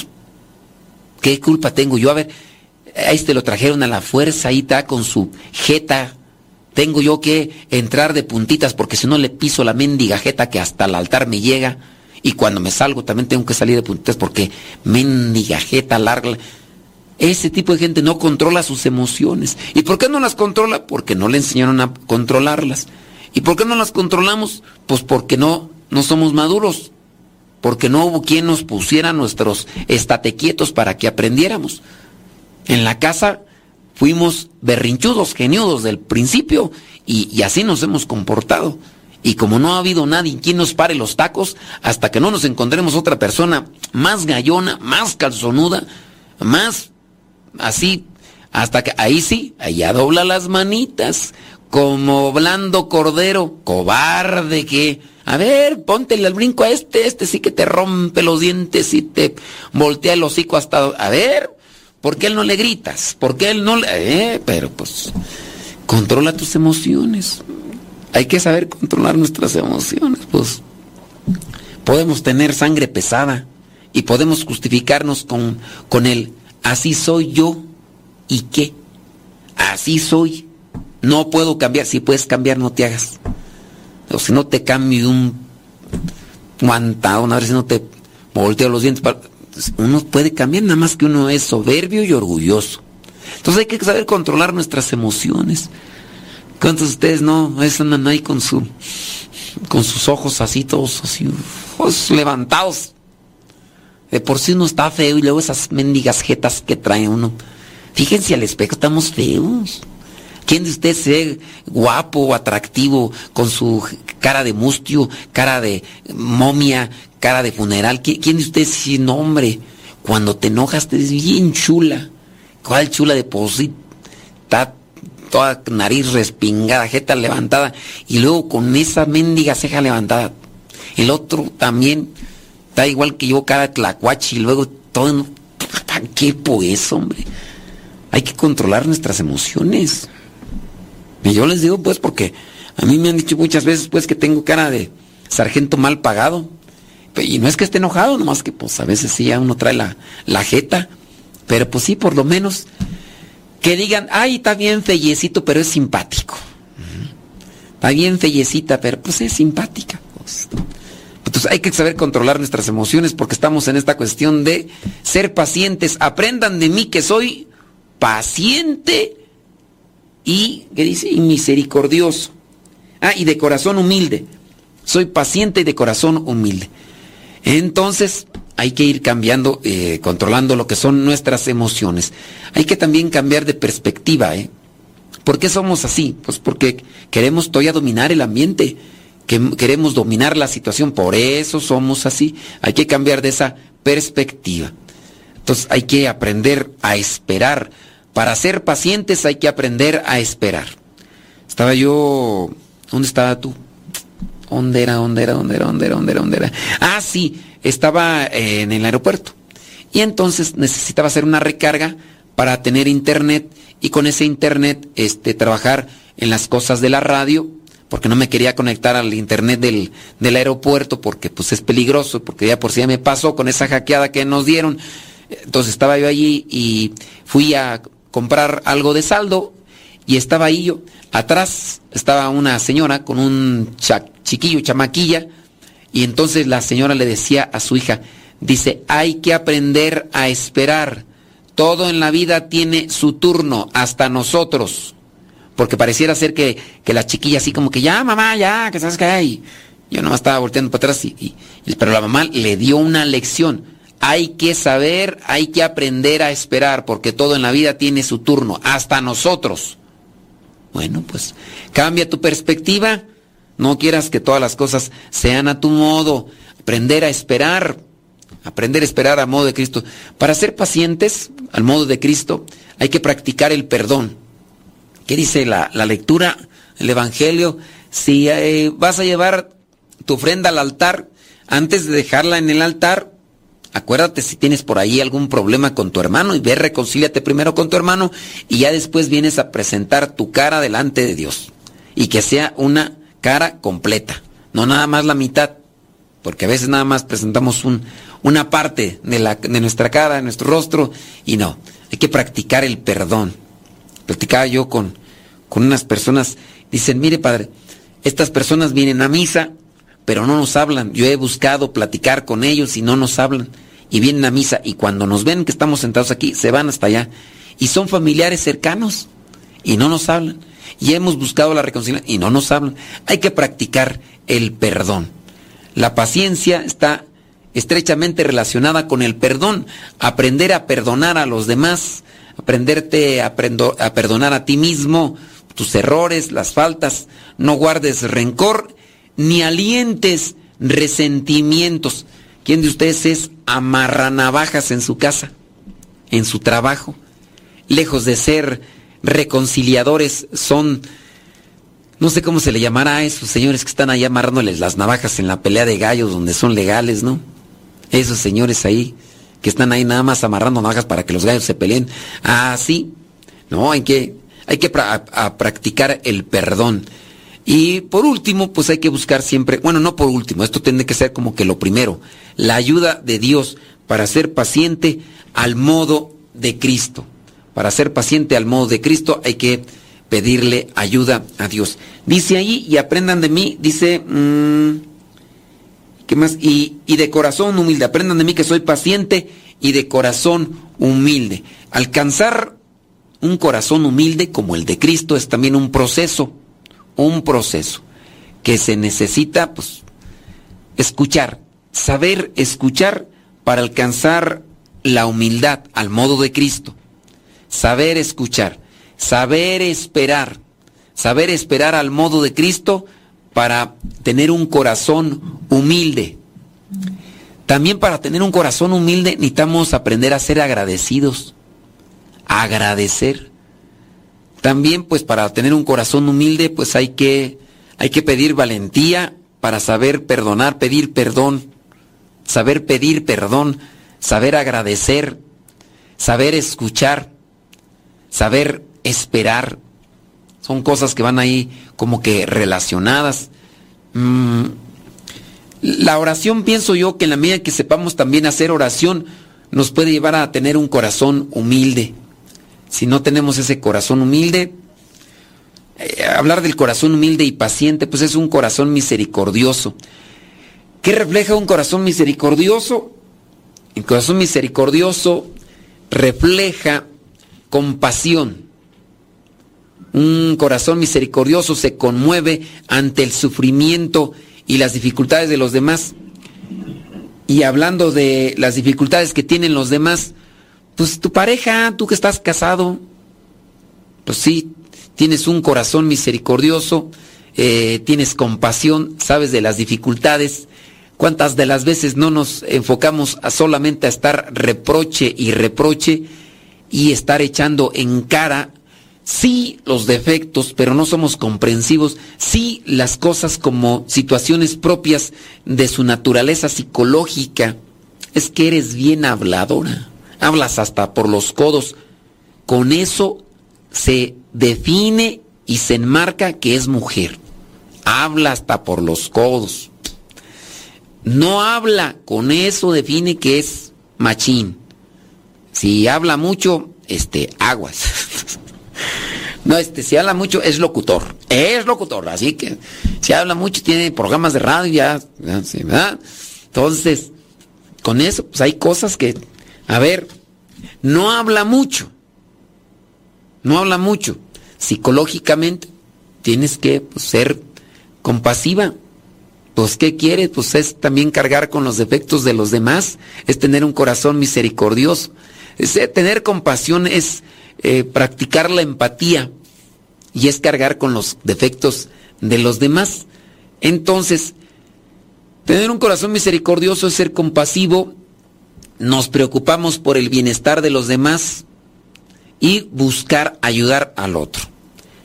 Speaker 4: ¿Qué culpa tengo yo? A ver, a este lo trajeron a la fuerza, ahí está con su jeta. Tengo yo que entrar de puntitas porque si no le piso la mendiga jeta que hasta el altar me llega. Y cuando me salgo también tengo que salir de puntitas porque mendiga jeta larga. Ese tipo de gente no controla sus emociones. ¿Y por qué no las controla? Porque no le enseñaron a controlarlas. ¿Y por qué no las controlamos? Pues porque no, no somos maduros porque no hubo quien nos pusiera nuestros estatequietos para que aprendiéramos. En la casa fuimos berrinchudos, geniudos del principio y, y, así nos hemos comportado. Y como no ha habido nadie quien nos pare los tacos, hasta que no nos encontremos otra persona más gallona, más calzonuda, más así, hasta que ahí sí, allá dobla las manitas, como blando cordero, cobarde que A ver, ponte el brinco a este, este sí que te rompe los dientes y te voltea el hocico hasta... A ver, ¿por qué él no le gritas? ¿Por qué él no le...? Eh, pero pues, controla tus emociones. Hay que saber controlar nuestras emociones, pues. Podemos tener sangre pesada y podemos justificarnos con, con el así soy yo y qué. Así soy. No puedo cambiar. Si puedes cambiar, no te hagas. O si no te cambio un guantado, una vez si no te volteo los dientes. Uno puede cambiar, nada más que uno es soberbio y orgulloso. Entonces hay que saber controlar nuestras emociones. ¿Cuántos de ustedes no, andan ahí con su con sus ojos así todos levantados? De por sí uno está feo y luego esas mendigas jetas que trae uno. Fíjense al espejo, estamos feos. ¿Quién de ustedes se ve guapo o atractivo con su cara de mustio, cara de momia, cara de funeral? ¿Quién de ustedes dice, no hombre, cuando te enojas te ves bien chula? ¿Cuál chula de sí? Está toda nariz respingada, jeta levantada, y luego con esa mendiga ceja levantada. El otro también está igual que yo, cara de tlacuachi, y luego todo... ¿Para qué pues, hombre? Hay que controlar nuestras emociones. Y yo les digo, pues, porque a mí me han dicho muchas veces, pues, que tengo cara de sargento mal pagado. Y no es que esté enojado, nomás que, pues, a veces sí ya uno trae la, jeta. Pero, pues, sí, por lo menos que digan, ay, está bien fellecito, pero es simpático. Está bien fellecita, pero, pues, es simpática. Entonces hay que saber controlar nuestras emociones porque estamos en esta cuestión de ser pacientes. Aprendan de mí que soy paciente y, ¿qué dice? Misericordioso. Ah, y de corazón humilde. Soy paciente y de corazón humilde. Entonces, hay que ir cambiando, eh, controlando lo que son nuestras emociones. Hay que también cambiar de perspectiva, ¿eh? ¿Por qué somos así? Pues porque queremos todavía dominar el ambiente, que queremos dominar la situación, por eso somos así. Hay que cambiar de esa perspectiva. Entonces hay que aprender a esperar, para ser pacientes hay que aprender a esperar. Estaba yo... ¿Dónde estaba tú? ¿Dónde era? ¿Dónde era? ¿Dónde era? ¿Dónde era? ¿Dónde era? ¿Dónde era? Ah, sí, estaba eh, en el aeropuerto. Y entonces necesitaba hacer una recarga para tener internet y con ese internet este, trabajar en las cosas de la radio, porque no me quería conectar al internet del, del aeropuerto, porque pues es peligroso, porque ya por si ya me pasó con esa hackeada que nos dieron. Entonces estaba yo allí y fui a comprar algo de saldo y estaba ahí yo. Atrás estaba una señora con un chiquillo, chamaquilla, y entonces la señora le decía a su hija, dice, hay que aprender a esperar. Todo en la vida tiene su turno, hasta nosotros. Porque pareciera ser que, que la chiquilla así como que, ya mamá, ya, que sabes que hay. Yo nomás estaba volteando para atrás, y, pero la mamá le dio una lección hay que saber, hay que aprender a esperar, porque todo en la vida tiene su turno, hasta nosotros. Bueno, pues cambia tu perspectiva, no quieras que todas las cosas sean a tu modo, aprender a esperar, aprender a esperar a modo de Cristo. Para ser pacientes, al modo de Cristo, hay que practicar el perdón. ¿Qué dice la, lectura, el Evangelio? Si eh, vas a llevar tu ofrenda al altar, antes de dejarla en el altar, Acuérdate si tienes por ahí algún problema con tu hermano y ve, reconcíliate primero con tu hermano y ya después vienes a presentar tu cara delante de Dios. Y que sea una cara completa, no nada más la mitad, porque a veces nada más presentamos un, una parte de, la, de nuestra cara, de nuestro rostro, y no, hay que practicar el perdón. Platicaba yo con, con unas personas, dicen, mire padre, estas personas vienen a misa pero no nos hablan. Yo he buscado platicar con ellos y no nos hablan. Y vienen a misa y cuando nos ven que estamos sentados aquí, se van hasta allá. Y son familiares cercanos y no nos hablan. Y hemos buscado la reconciliación y no nos hablan. Hay que practicar el perdón. La paciencia está estrechamente relacionada con el perdón. Aprender a perdonar a los demás, aprenderte a, perdonar a ti mismo, tus errores, las faltas. No guardes rencor ni alientes resentimientos. ¿Quién de ustedes es amarranavajas en su casa, en su trabajo? Lejos de ser reconciliadores, son no sé cómo se le llamará a esos señores que están ahí amarrándoles las navajas en la pelea de gallos donde son legales, ¿no? Esos señores ahí que están ahí nada más amarrando navajas para que los gallos se peleen. Ah, sí. No, hay que, hay que practicar el perdón. Y por último, pues hay que buscar siempre, bueno, no por último, esto tiene que ser como que lo primero, la ayuda de Dios para ser paciente al modo de Cristo. Para ser paciente al modo de Cristo hay que pedirle ayuda a Dios. Dice ahí, y aprendan de mí, dice, mm, ¿qué más? Y, y de corazón humilde, aprendan de mí que soy paciente y de corazón humilde. Alcanzar un corazón humilde como el de Cristo es también un proceso, un proceso que se necesita, pues, escuchar, saber escuchar para alcanzar la humildad al modo de Cristo. Saber escuchar saber esperar, saber esperar al modo de Cristo para tener un corazón humilde. También para tener un corazón humilde necesitamos aprender a ser agradecidos, agradecer. También pues para tener un corazón humilde pues hay que, hay que pedir valentía para saber perdonar, pedir perdón, saber pedir perdón, saber agradecer, saber escuchar, saber esperar. Son cosas que van ahí como que relacionadas. Mm, la oración, pienso yo, que en la medida que sepamos también hacer oración, nos puede llevar a tener un corazón humilde. Si no tenemos ese corazón humilde, eh, hablar del corazón humilde y paciente, pues es un corazón misericordioso. ¿Qué refleja un corazón misericordioso? El corazón misericordioso refleja compasión. Un corazón misericordioso se conmueve ante el sufrimiento y las dificultades de los demás. Y hablando de las dificultades que tienen los demás, pues tu pareja, tú que estás casado, pues sí, tienes un corazón misericordioso, eh, tienes compasión, sabes de las dificultades. ¿Cuántas de las veces no nos enfocamos a solamente a estar reproche y reproche y estar echando en cara sí los defectos, pero no somos comprensivos, sí las cosas como situaciones propias de su naturaleza psicológica. Es que eres bien habladora, hablas hasta por los codos. Con eso se define y se enmarca que es mujer. Habla hasta por los codos. No habla, con eso define que es machín. Si habla mucho, este, aguas. No, este, si habla mucho, es locutor. Es locutor, así que si habla mucho, tiene programas de radio, ya, ¿verdad? Entonces, con eso, pues hay cosas que, a ver, no habla mucho. No habla mucho. Psicológicamente, tienes que pues, ser compasiva. Pues, ¿qué quieres? Pues es también cargar con los defectos de los demás, es tener un corazón misericordioso. Es, eh, tener compasión es eh, practicar la empatía y es cargar con los defectos de los demás. Entonces, tener un corazón misericordioso es ser compasivo, nos preocupamos por el bienestar de los demás y buscar ayudar al otro.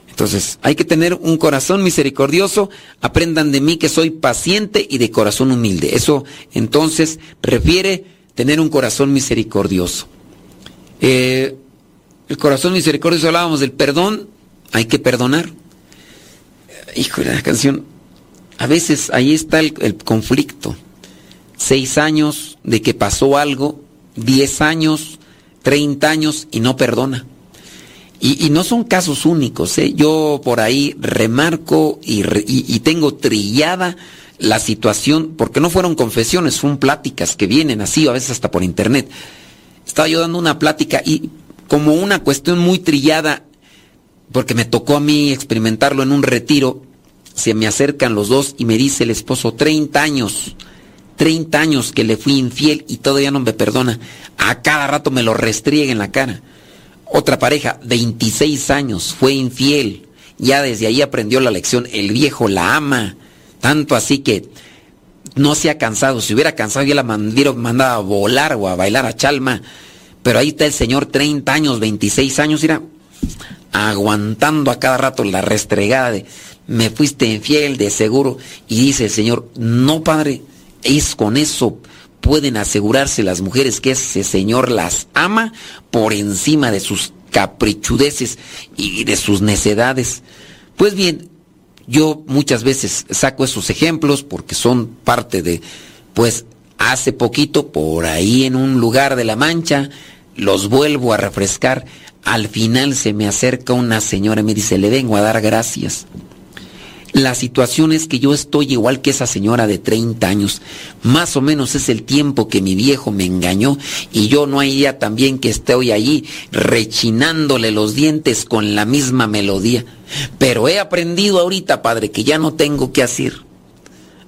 Speaker 4: Entonces, hay que tener un corazón misericordioso. Aprendan de mí que soy paciente y de corazón humilde. Eso entonces refiere tener un corazón misericordioso. Eh, el corazón misericordioso hablábamos del perdón, hay que perdonar. Hijo de la canción, a veces ahí está el, conflicto. Seis años de que pasó algo, diez años, treinta años y no perdona. Y, no son casos únicos, ¿eh? yo por ahí remarco y, y, tengo trillada la situación, porque no fueron confesiones, fueron pláticas que vienen así, a veces hasta por internet. Estaba yo dando una plática y como una cuestión muy trillada, porque me tocó a mí experimentarlo en un retiro, se me acercan los dos y me dice el esposo, 30 años, 30 años que le fui infiel y todavía no me perdona. A cada rato me lo restriega en la cara. Otra pareja, 26 años, fue infiel. Ya desde ahí aprendió la lección. El viejo la ama. Tanto así que no se ha cansado. Si hubiera cansado ya la mandaba a volar o a bailar a chalma. Pero ahí está el señor, 30 años, 26 años, mira, aguantando a cada rato la restregada de me fuiste infiel de seguro y dice el Señor, no padre, es con eso pueden asegurarse las mujeres que ese Señor las ama por encima de sus caprichudeces y de sus necedades. Pues bien, yo muchas veces saco esos ejemplos porque son parte de, pues hace poquito por ahí en un lugar de la Mancha, los vuelvo a refrescar. Al final se me acerca una señora y me dice, le vengo a dar gracias. La situación es que yo estoy igual que esa señora de 30 años. Más o menos es el tiempo que mi viejo me engañó y yo no hay día también que esté hoy allí rechinándole los dientes con la misma melodía. Pero he aprendido ahorita, padre, que ya no tengo que hacer.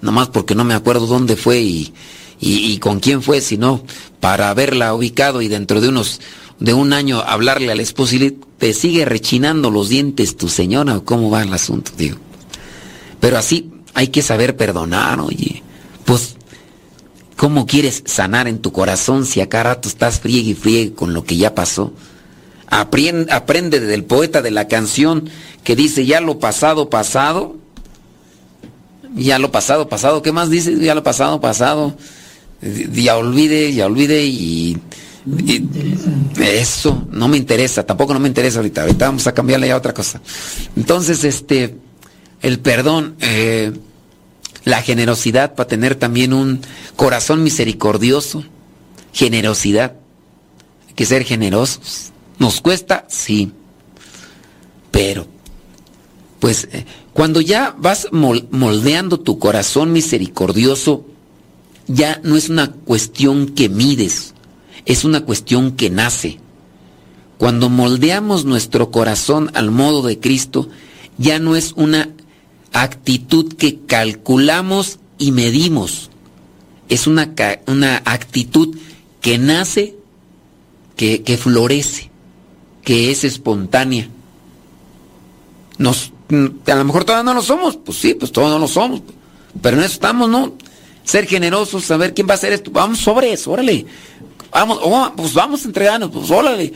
Speaker 4: Nomás porque no me acuerdo dónde fue y, y, con quién fue, sino para haberla ubicado y dentro de unos de un año hablarle al esposo y te sigue rechinando los dientes tu señora o cómo va el asunto, digo. Pero así hay que saber perdonar, oye. Pues, ¿cómo quieres sanar en tu corazón si acá rato estás friegue y friegue con lo que ya pasó? Aprende, aprende del poeta de la canción que dice, ya lo pasado, pasado. Ya lo pasado, pasado. ¿Qué más dice? Ya lo pasado, pasado. Ya olvide, ya olvide y, eso no me interesa, tampoco no me interesa ahorita. Ahorita vamos a cambiarle ya a otra cosa. Entonces, este, el perdón, eh, la generosidad para tener también un corazón misericordioso, generosidad, hay que ser generosos. ¿Nos cuesta? Sí. Pero, pues, eh, cuando ya vas moldeando tu corazón misericordioso, ya no es una cuestión que mides, es una cuestión que nace. Cuando moldeamos nuestro corazón al modo de Cristo, ya no es una actitud que calculamos y medimos. Es una, una actitud que nace, que, que, florece, que es espontánea. Nos, a lo mejor todavía no lo somos, pues sí, pues todavía no lo somos, pero en eso estamos, ¿no? Ser generosos, saber quién va a hacer esto, vamos sobre eso, órale, vamos, oh, pues vamos a entregarnos, pues órale.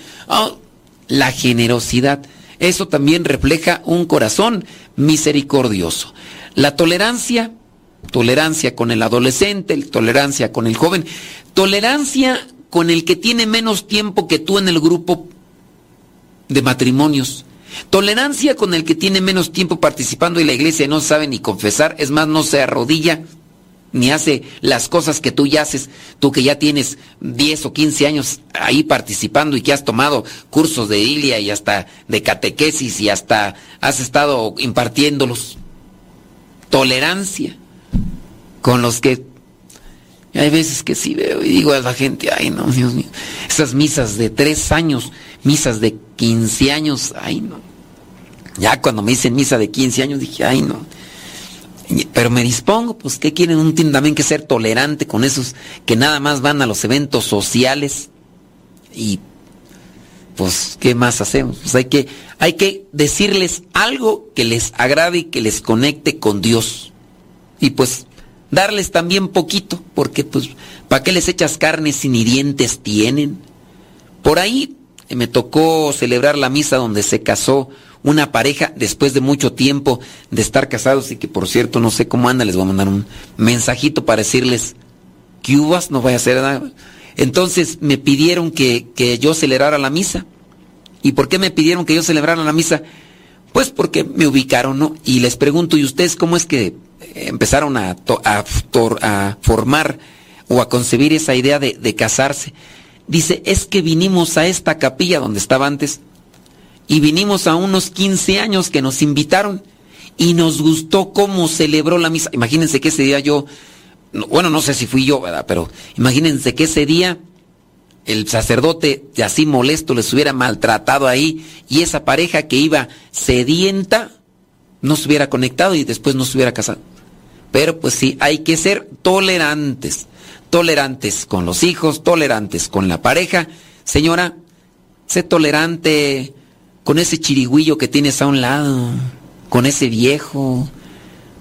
Speaker 4: La generosidad, eso también refleja un corazón misericordioso. La tolerancia, tolerancia con el adolescente, tolerancia con el joven, tolerancia con el que tiene menos tiempo que tú en el grupo de matrimonios. Tolerancia con el que tiene menos tiempo participando en la iglesia y no sabe ni confesar, es más, no se arrodilla ni hace las cosas que tú ya haces, tú que ya tienes 10 o 15 años ahí participando y que has tomado cursos de Ilia y hasta de catequesis y hasta has estado impartiéndolos. Tolerancia con los que hay veces que sí veo y digo a la gente, ay no, Dios mío, esas misas de tres años, misas de 15 años, ay no. Ya cuando me dicen misa de 15 años dije, ay no pero me dispongo, pues, ¿qué quieren? Un tiene que ser tolerante con esos que nada más van a los eventos sociales y pues, ¿qué más hacemos? Pues hay que, hay que decirles algo que les agrade y que les conecte con Dios. Y pues, darles también poquito, porque pues, ¿para qué les echas carne si ni dientes tienen? Por ahí me tocó celebrar la misa donde se casó una pareja después de mucho tiempo de estar casados y que por cierto no sé cómo anda, les voy a mandar un mensajito para decirles que uvas, no vaya a ser nada. Entonces me pidieron que, que yo celebrara la misa. ¿Y por qué me pidieron que yo celebrara la misa? Pues porque me ubicaron, ¿no? Y les pregunto, ¿y ustedes cómo es que empezaron a, a, a formar o a concebir esa idea de, de casarse? Dice, es que vinimos a esta capilla donde estaba antes y vinimos a unos 15 años que nos invitaron y nos gustó cómo celebró la misa. Imagínense que ese día yo, bueno, no sé si fui yo, ¿verdad? Pero imagínense que ese día el sacerdote así molesto les hubiera maltratado ahí y esa pareja que iba sedienta no se hubiera conectado y después no se hubiera casado. Pero pues sí, hay que ser tolerantes, tolerantes con los hijos, tolerantes con la pareja. Señora, sé tolerante con ese chirigüillo que tienes a un lado, con ese viejo.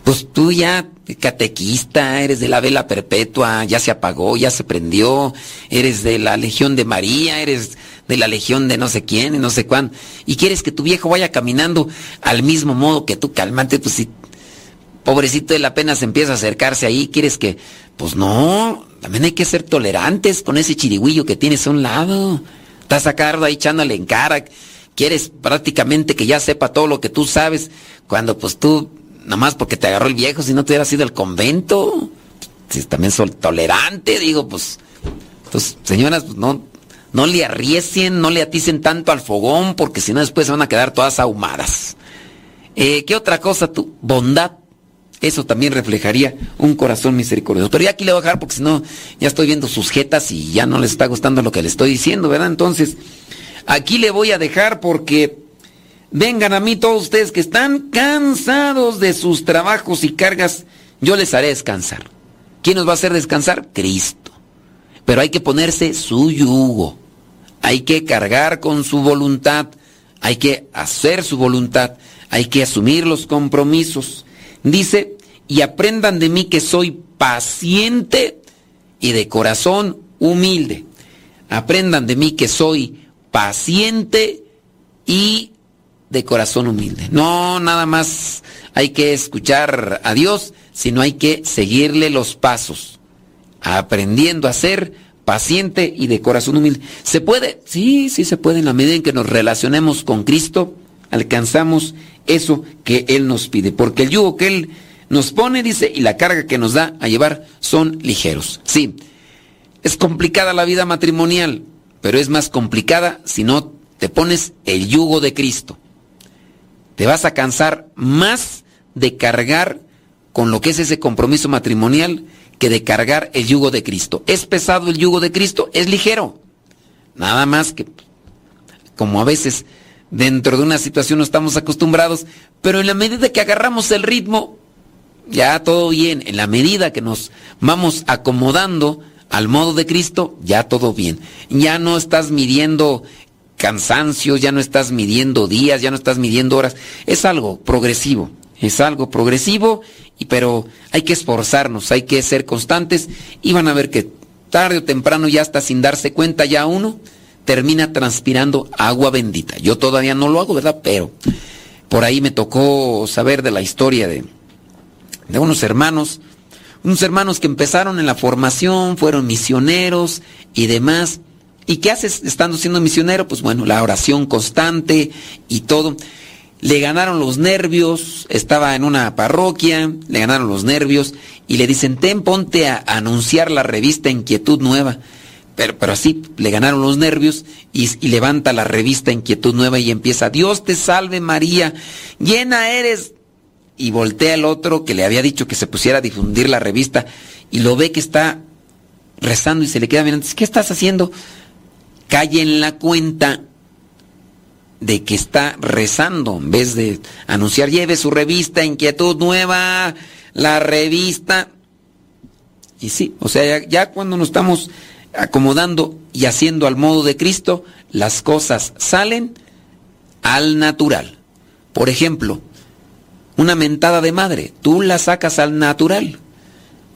Speaker 4: Pues tú ya, catequista, eres de la vela perpetua, ya se apagó, ya se prendió, eres de la Legión de María, eres de la legión de no sé quién y no sé cuándo. Y quieres que tu viejo vaya caminando al mismo modo que tú, calmante, pues si pobrecito él apenas empieza a acercarse ahí, quieres que, pues no, también hay que ser tolerantes con ese chirigüillo que tienes a un lado. Estás acá ahí echándole en cara, quieres prácticamente que ya sepa todo lo que tú sabes, cuando pues tú, nada más porque te agarró el viejo, si no te hubieras ido al convento, si también soy tolerante, digo, pues, pues señoras, pues no, no le arriescien, no le aticen tanto al fogón, porque si no después se van a quedar todas ahumadas. Eh, ¿Qué otra cosa tú? Bondad. Eso también reflejaría un corazón misericordioso. Pero ya aquí le voy a dejar porque si no, ya estoy viendo sus jetas y ya no les está gustando lo que le estoy diciendo, ¿verdad? Entonces, aquí le voy a dejar porque vengan a mí todos ustedes que están cansados de sus trabajos y cargas, yo les haré descansar. ¿Quién nos va a hacer descansar? Cristo. Pero hay que ponerse su yugo. Hay que cargar con su voluntad. Hay que hacer su voluntad. Hay que asumir los compromisos. Dice, y aprendan de mí que soy paciente y de corazón humilde. Aprendan de mí que soy paciente y de corazón humilde. No, nada más hay que escuchar a Dios, sino hay que seguirle los pasos, aprendiendo a ser paciente y de corazón humilde. ¿Se puede? Sí, sí se puede. En la medida en que nos relacionemos con Cristo, alcanzamos eso que Él nos pide. Porque el yugo que Él nos pone, dice, y la carga que nos da a llevar son ligeros. Sí, es complicada la vida matrimonial, pero es más complicada si no te pones el yugo de Cristo. Te vas a cansar más de cargar con lo que es ese compromiso matrimonial que de cargar el yugo de Cristo. ¿Es pesado el yugo de Cristo? Es ligero. Nada más que, como a veces dentro de una situación no estamos acostumbrados, pero en la medida que agarramos el ritmo, ya todo bien. En la medida que nos vamos acomodando al modo de Cristo, ya todo bien. Ya no estás midiendo cansancio, ya no estás midiendo días, ya no estás midiendo horas. Es algo progresivo, es algo progresivo y pero hay que esforzarnos, hay que ser constantes y van a ver que tarde o temprano ya está sin darse cuenta ya uno termina transpirando agua bendita. Yo todavía no lo hago, ¿verdad? Pero por ahí me tocó saber de la historia de, de unos hermanos, unos hermanos que empezaron en la formación, fueron misioneros y demás. ¿Y qué haces estando siendo misionero? Pues bueno, la oración constante y todo le ganaron los nervios, estaba en una parroquia, le ganaron los nervios y le dicen, ten, ponte a, anunciar la revista Inquietud Nueva. Pero, pero así le ganaron los nervios y, y, levanta la revista Inquietud Nueva y empieza, Dios te salve María, llena eres. Y voltea el otro que le había dicho que se pusiera a difundir la revista y lo ve que está rezando y se le queda mirando, ¿qué estás haciendo? Calle en la cuenta de que está rezando en vez de anunciar lleve su revista Inquietud Nueva, la revista. Y sí, o sea, ya, ya, cuando nos estamos acomodando y haciendo al modo de Cristo, las cosas salen al natural. Por ejemplo, una mentada de madre, tú la sacas al natural.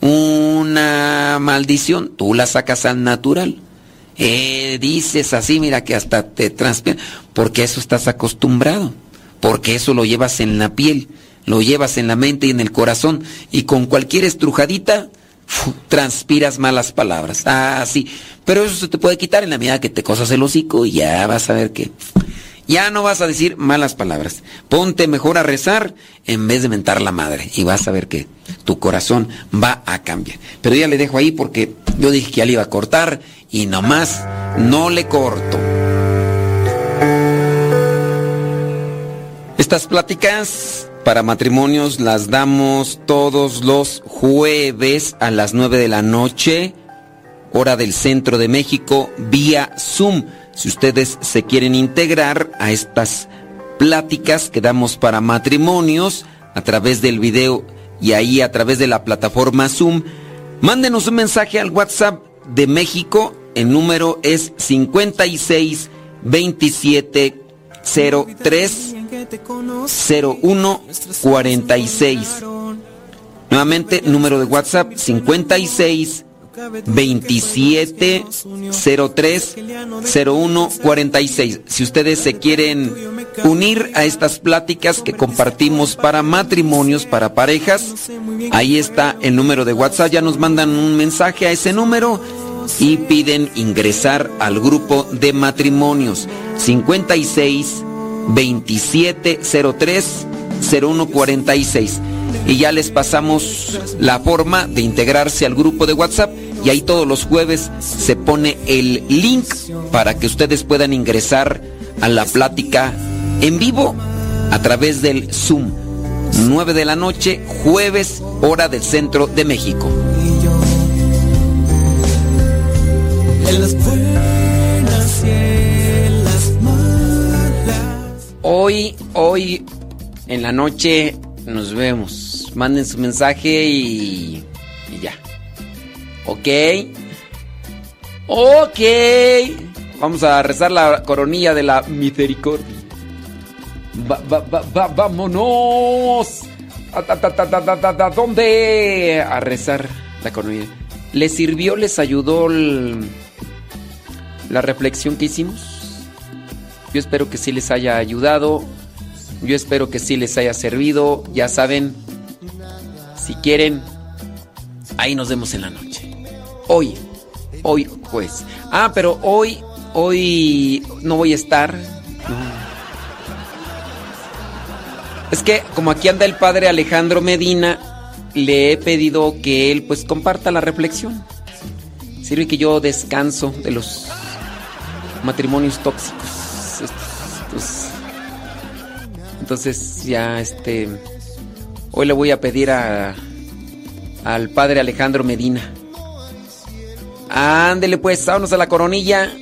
Speaker 4: Una maldición, tú la sacas al natural eh, dices así, mira que hasta te transpira, porque eso estás acostumbrado, porque eso lo llevas en la piel, lo llevas en la mente y en el corazón, y con cualquier estrujadita transpiras malas palabras. Ah, sí, pero eso se te puede quitar en la medida que te cosas el hocico y ya vas a ver que ya no vas a decir malas palabras. Ponte mejor a rezar en vez de mentar la madre y vas a ver que tu corazón va a cambiar. Pero ya le dejo ahí porque yo dije que ya le iba a cortar y nomás no le corto. Estas pláticas para matrimonios las damos todos los jueves a las 9 de la noche, hora del centro de México, vía Zoom. Si ustedes se quieren integrar a estas pláticas que damos para matrimonios a través del video y ahí a través de la plataforma Zoom, mándenos un mensaje al WhatsApp de México el número es 56 27 03 01 46. Nuevamente, número de WhatsApp 56 2703 0146. Si ustedes se quieren unir a estas pláticas que compartimos para matrimonios, para parejas, ahí está el número de WhatsApp. Ya nos mandan un mensaje a ese número y piden ingresar al grupo de matrimonios 56 2703 0146 y ya les pasamos la forma de integrarse al grupo de WhatsApp y ahí todos los jueves se pone el link para que ustedes puedan ingresar a la plática en vivo a través del Zoom. 9 de la noche, jueves, hora del centro de México. Hoy, hoy, en la noche, nos vemos. Manden su mensaje y, y ya. Ok. Ok. Vamos a rezar la coronilla de la misericordia. Va, vámonos. ¿A dónde? A rezar la coronilla. ¿Les sirvió, les ayudó la reflexión que hicimos? Yo espero que sí les haya ayudado. Yo espero que sí les haya servido. Ya saben, si quieren, ahí nos vemos en la noche. Hoy, hoy pues. Ah, pero hoy, hoy no voy a estar. Es que como aquí anda el padre Alejandro Medina, le he pedido que él pues comparta la reflexión. Sirve que yo descanso de los matrimonios tóxicos. Entonces ya este hoy le voy a pedir a al padre Alejandro Medina. Ándele pues, vámonos a la coronilla.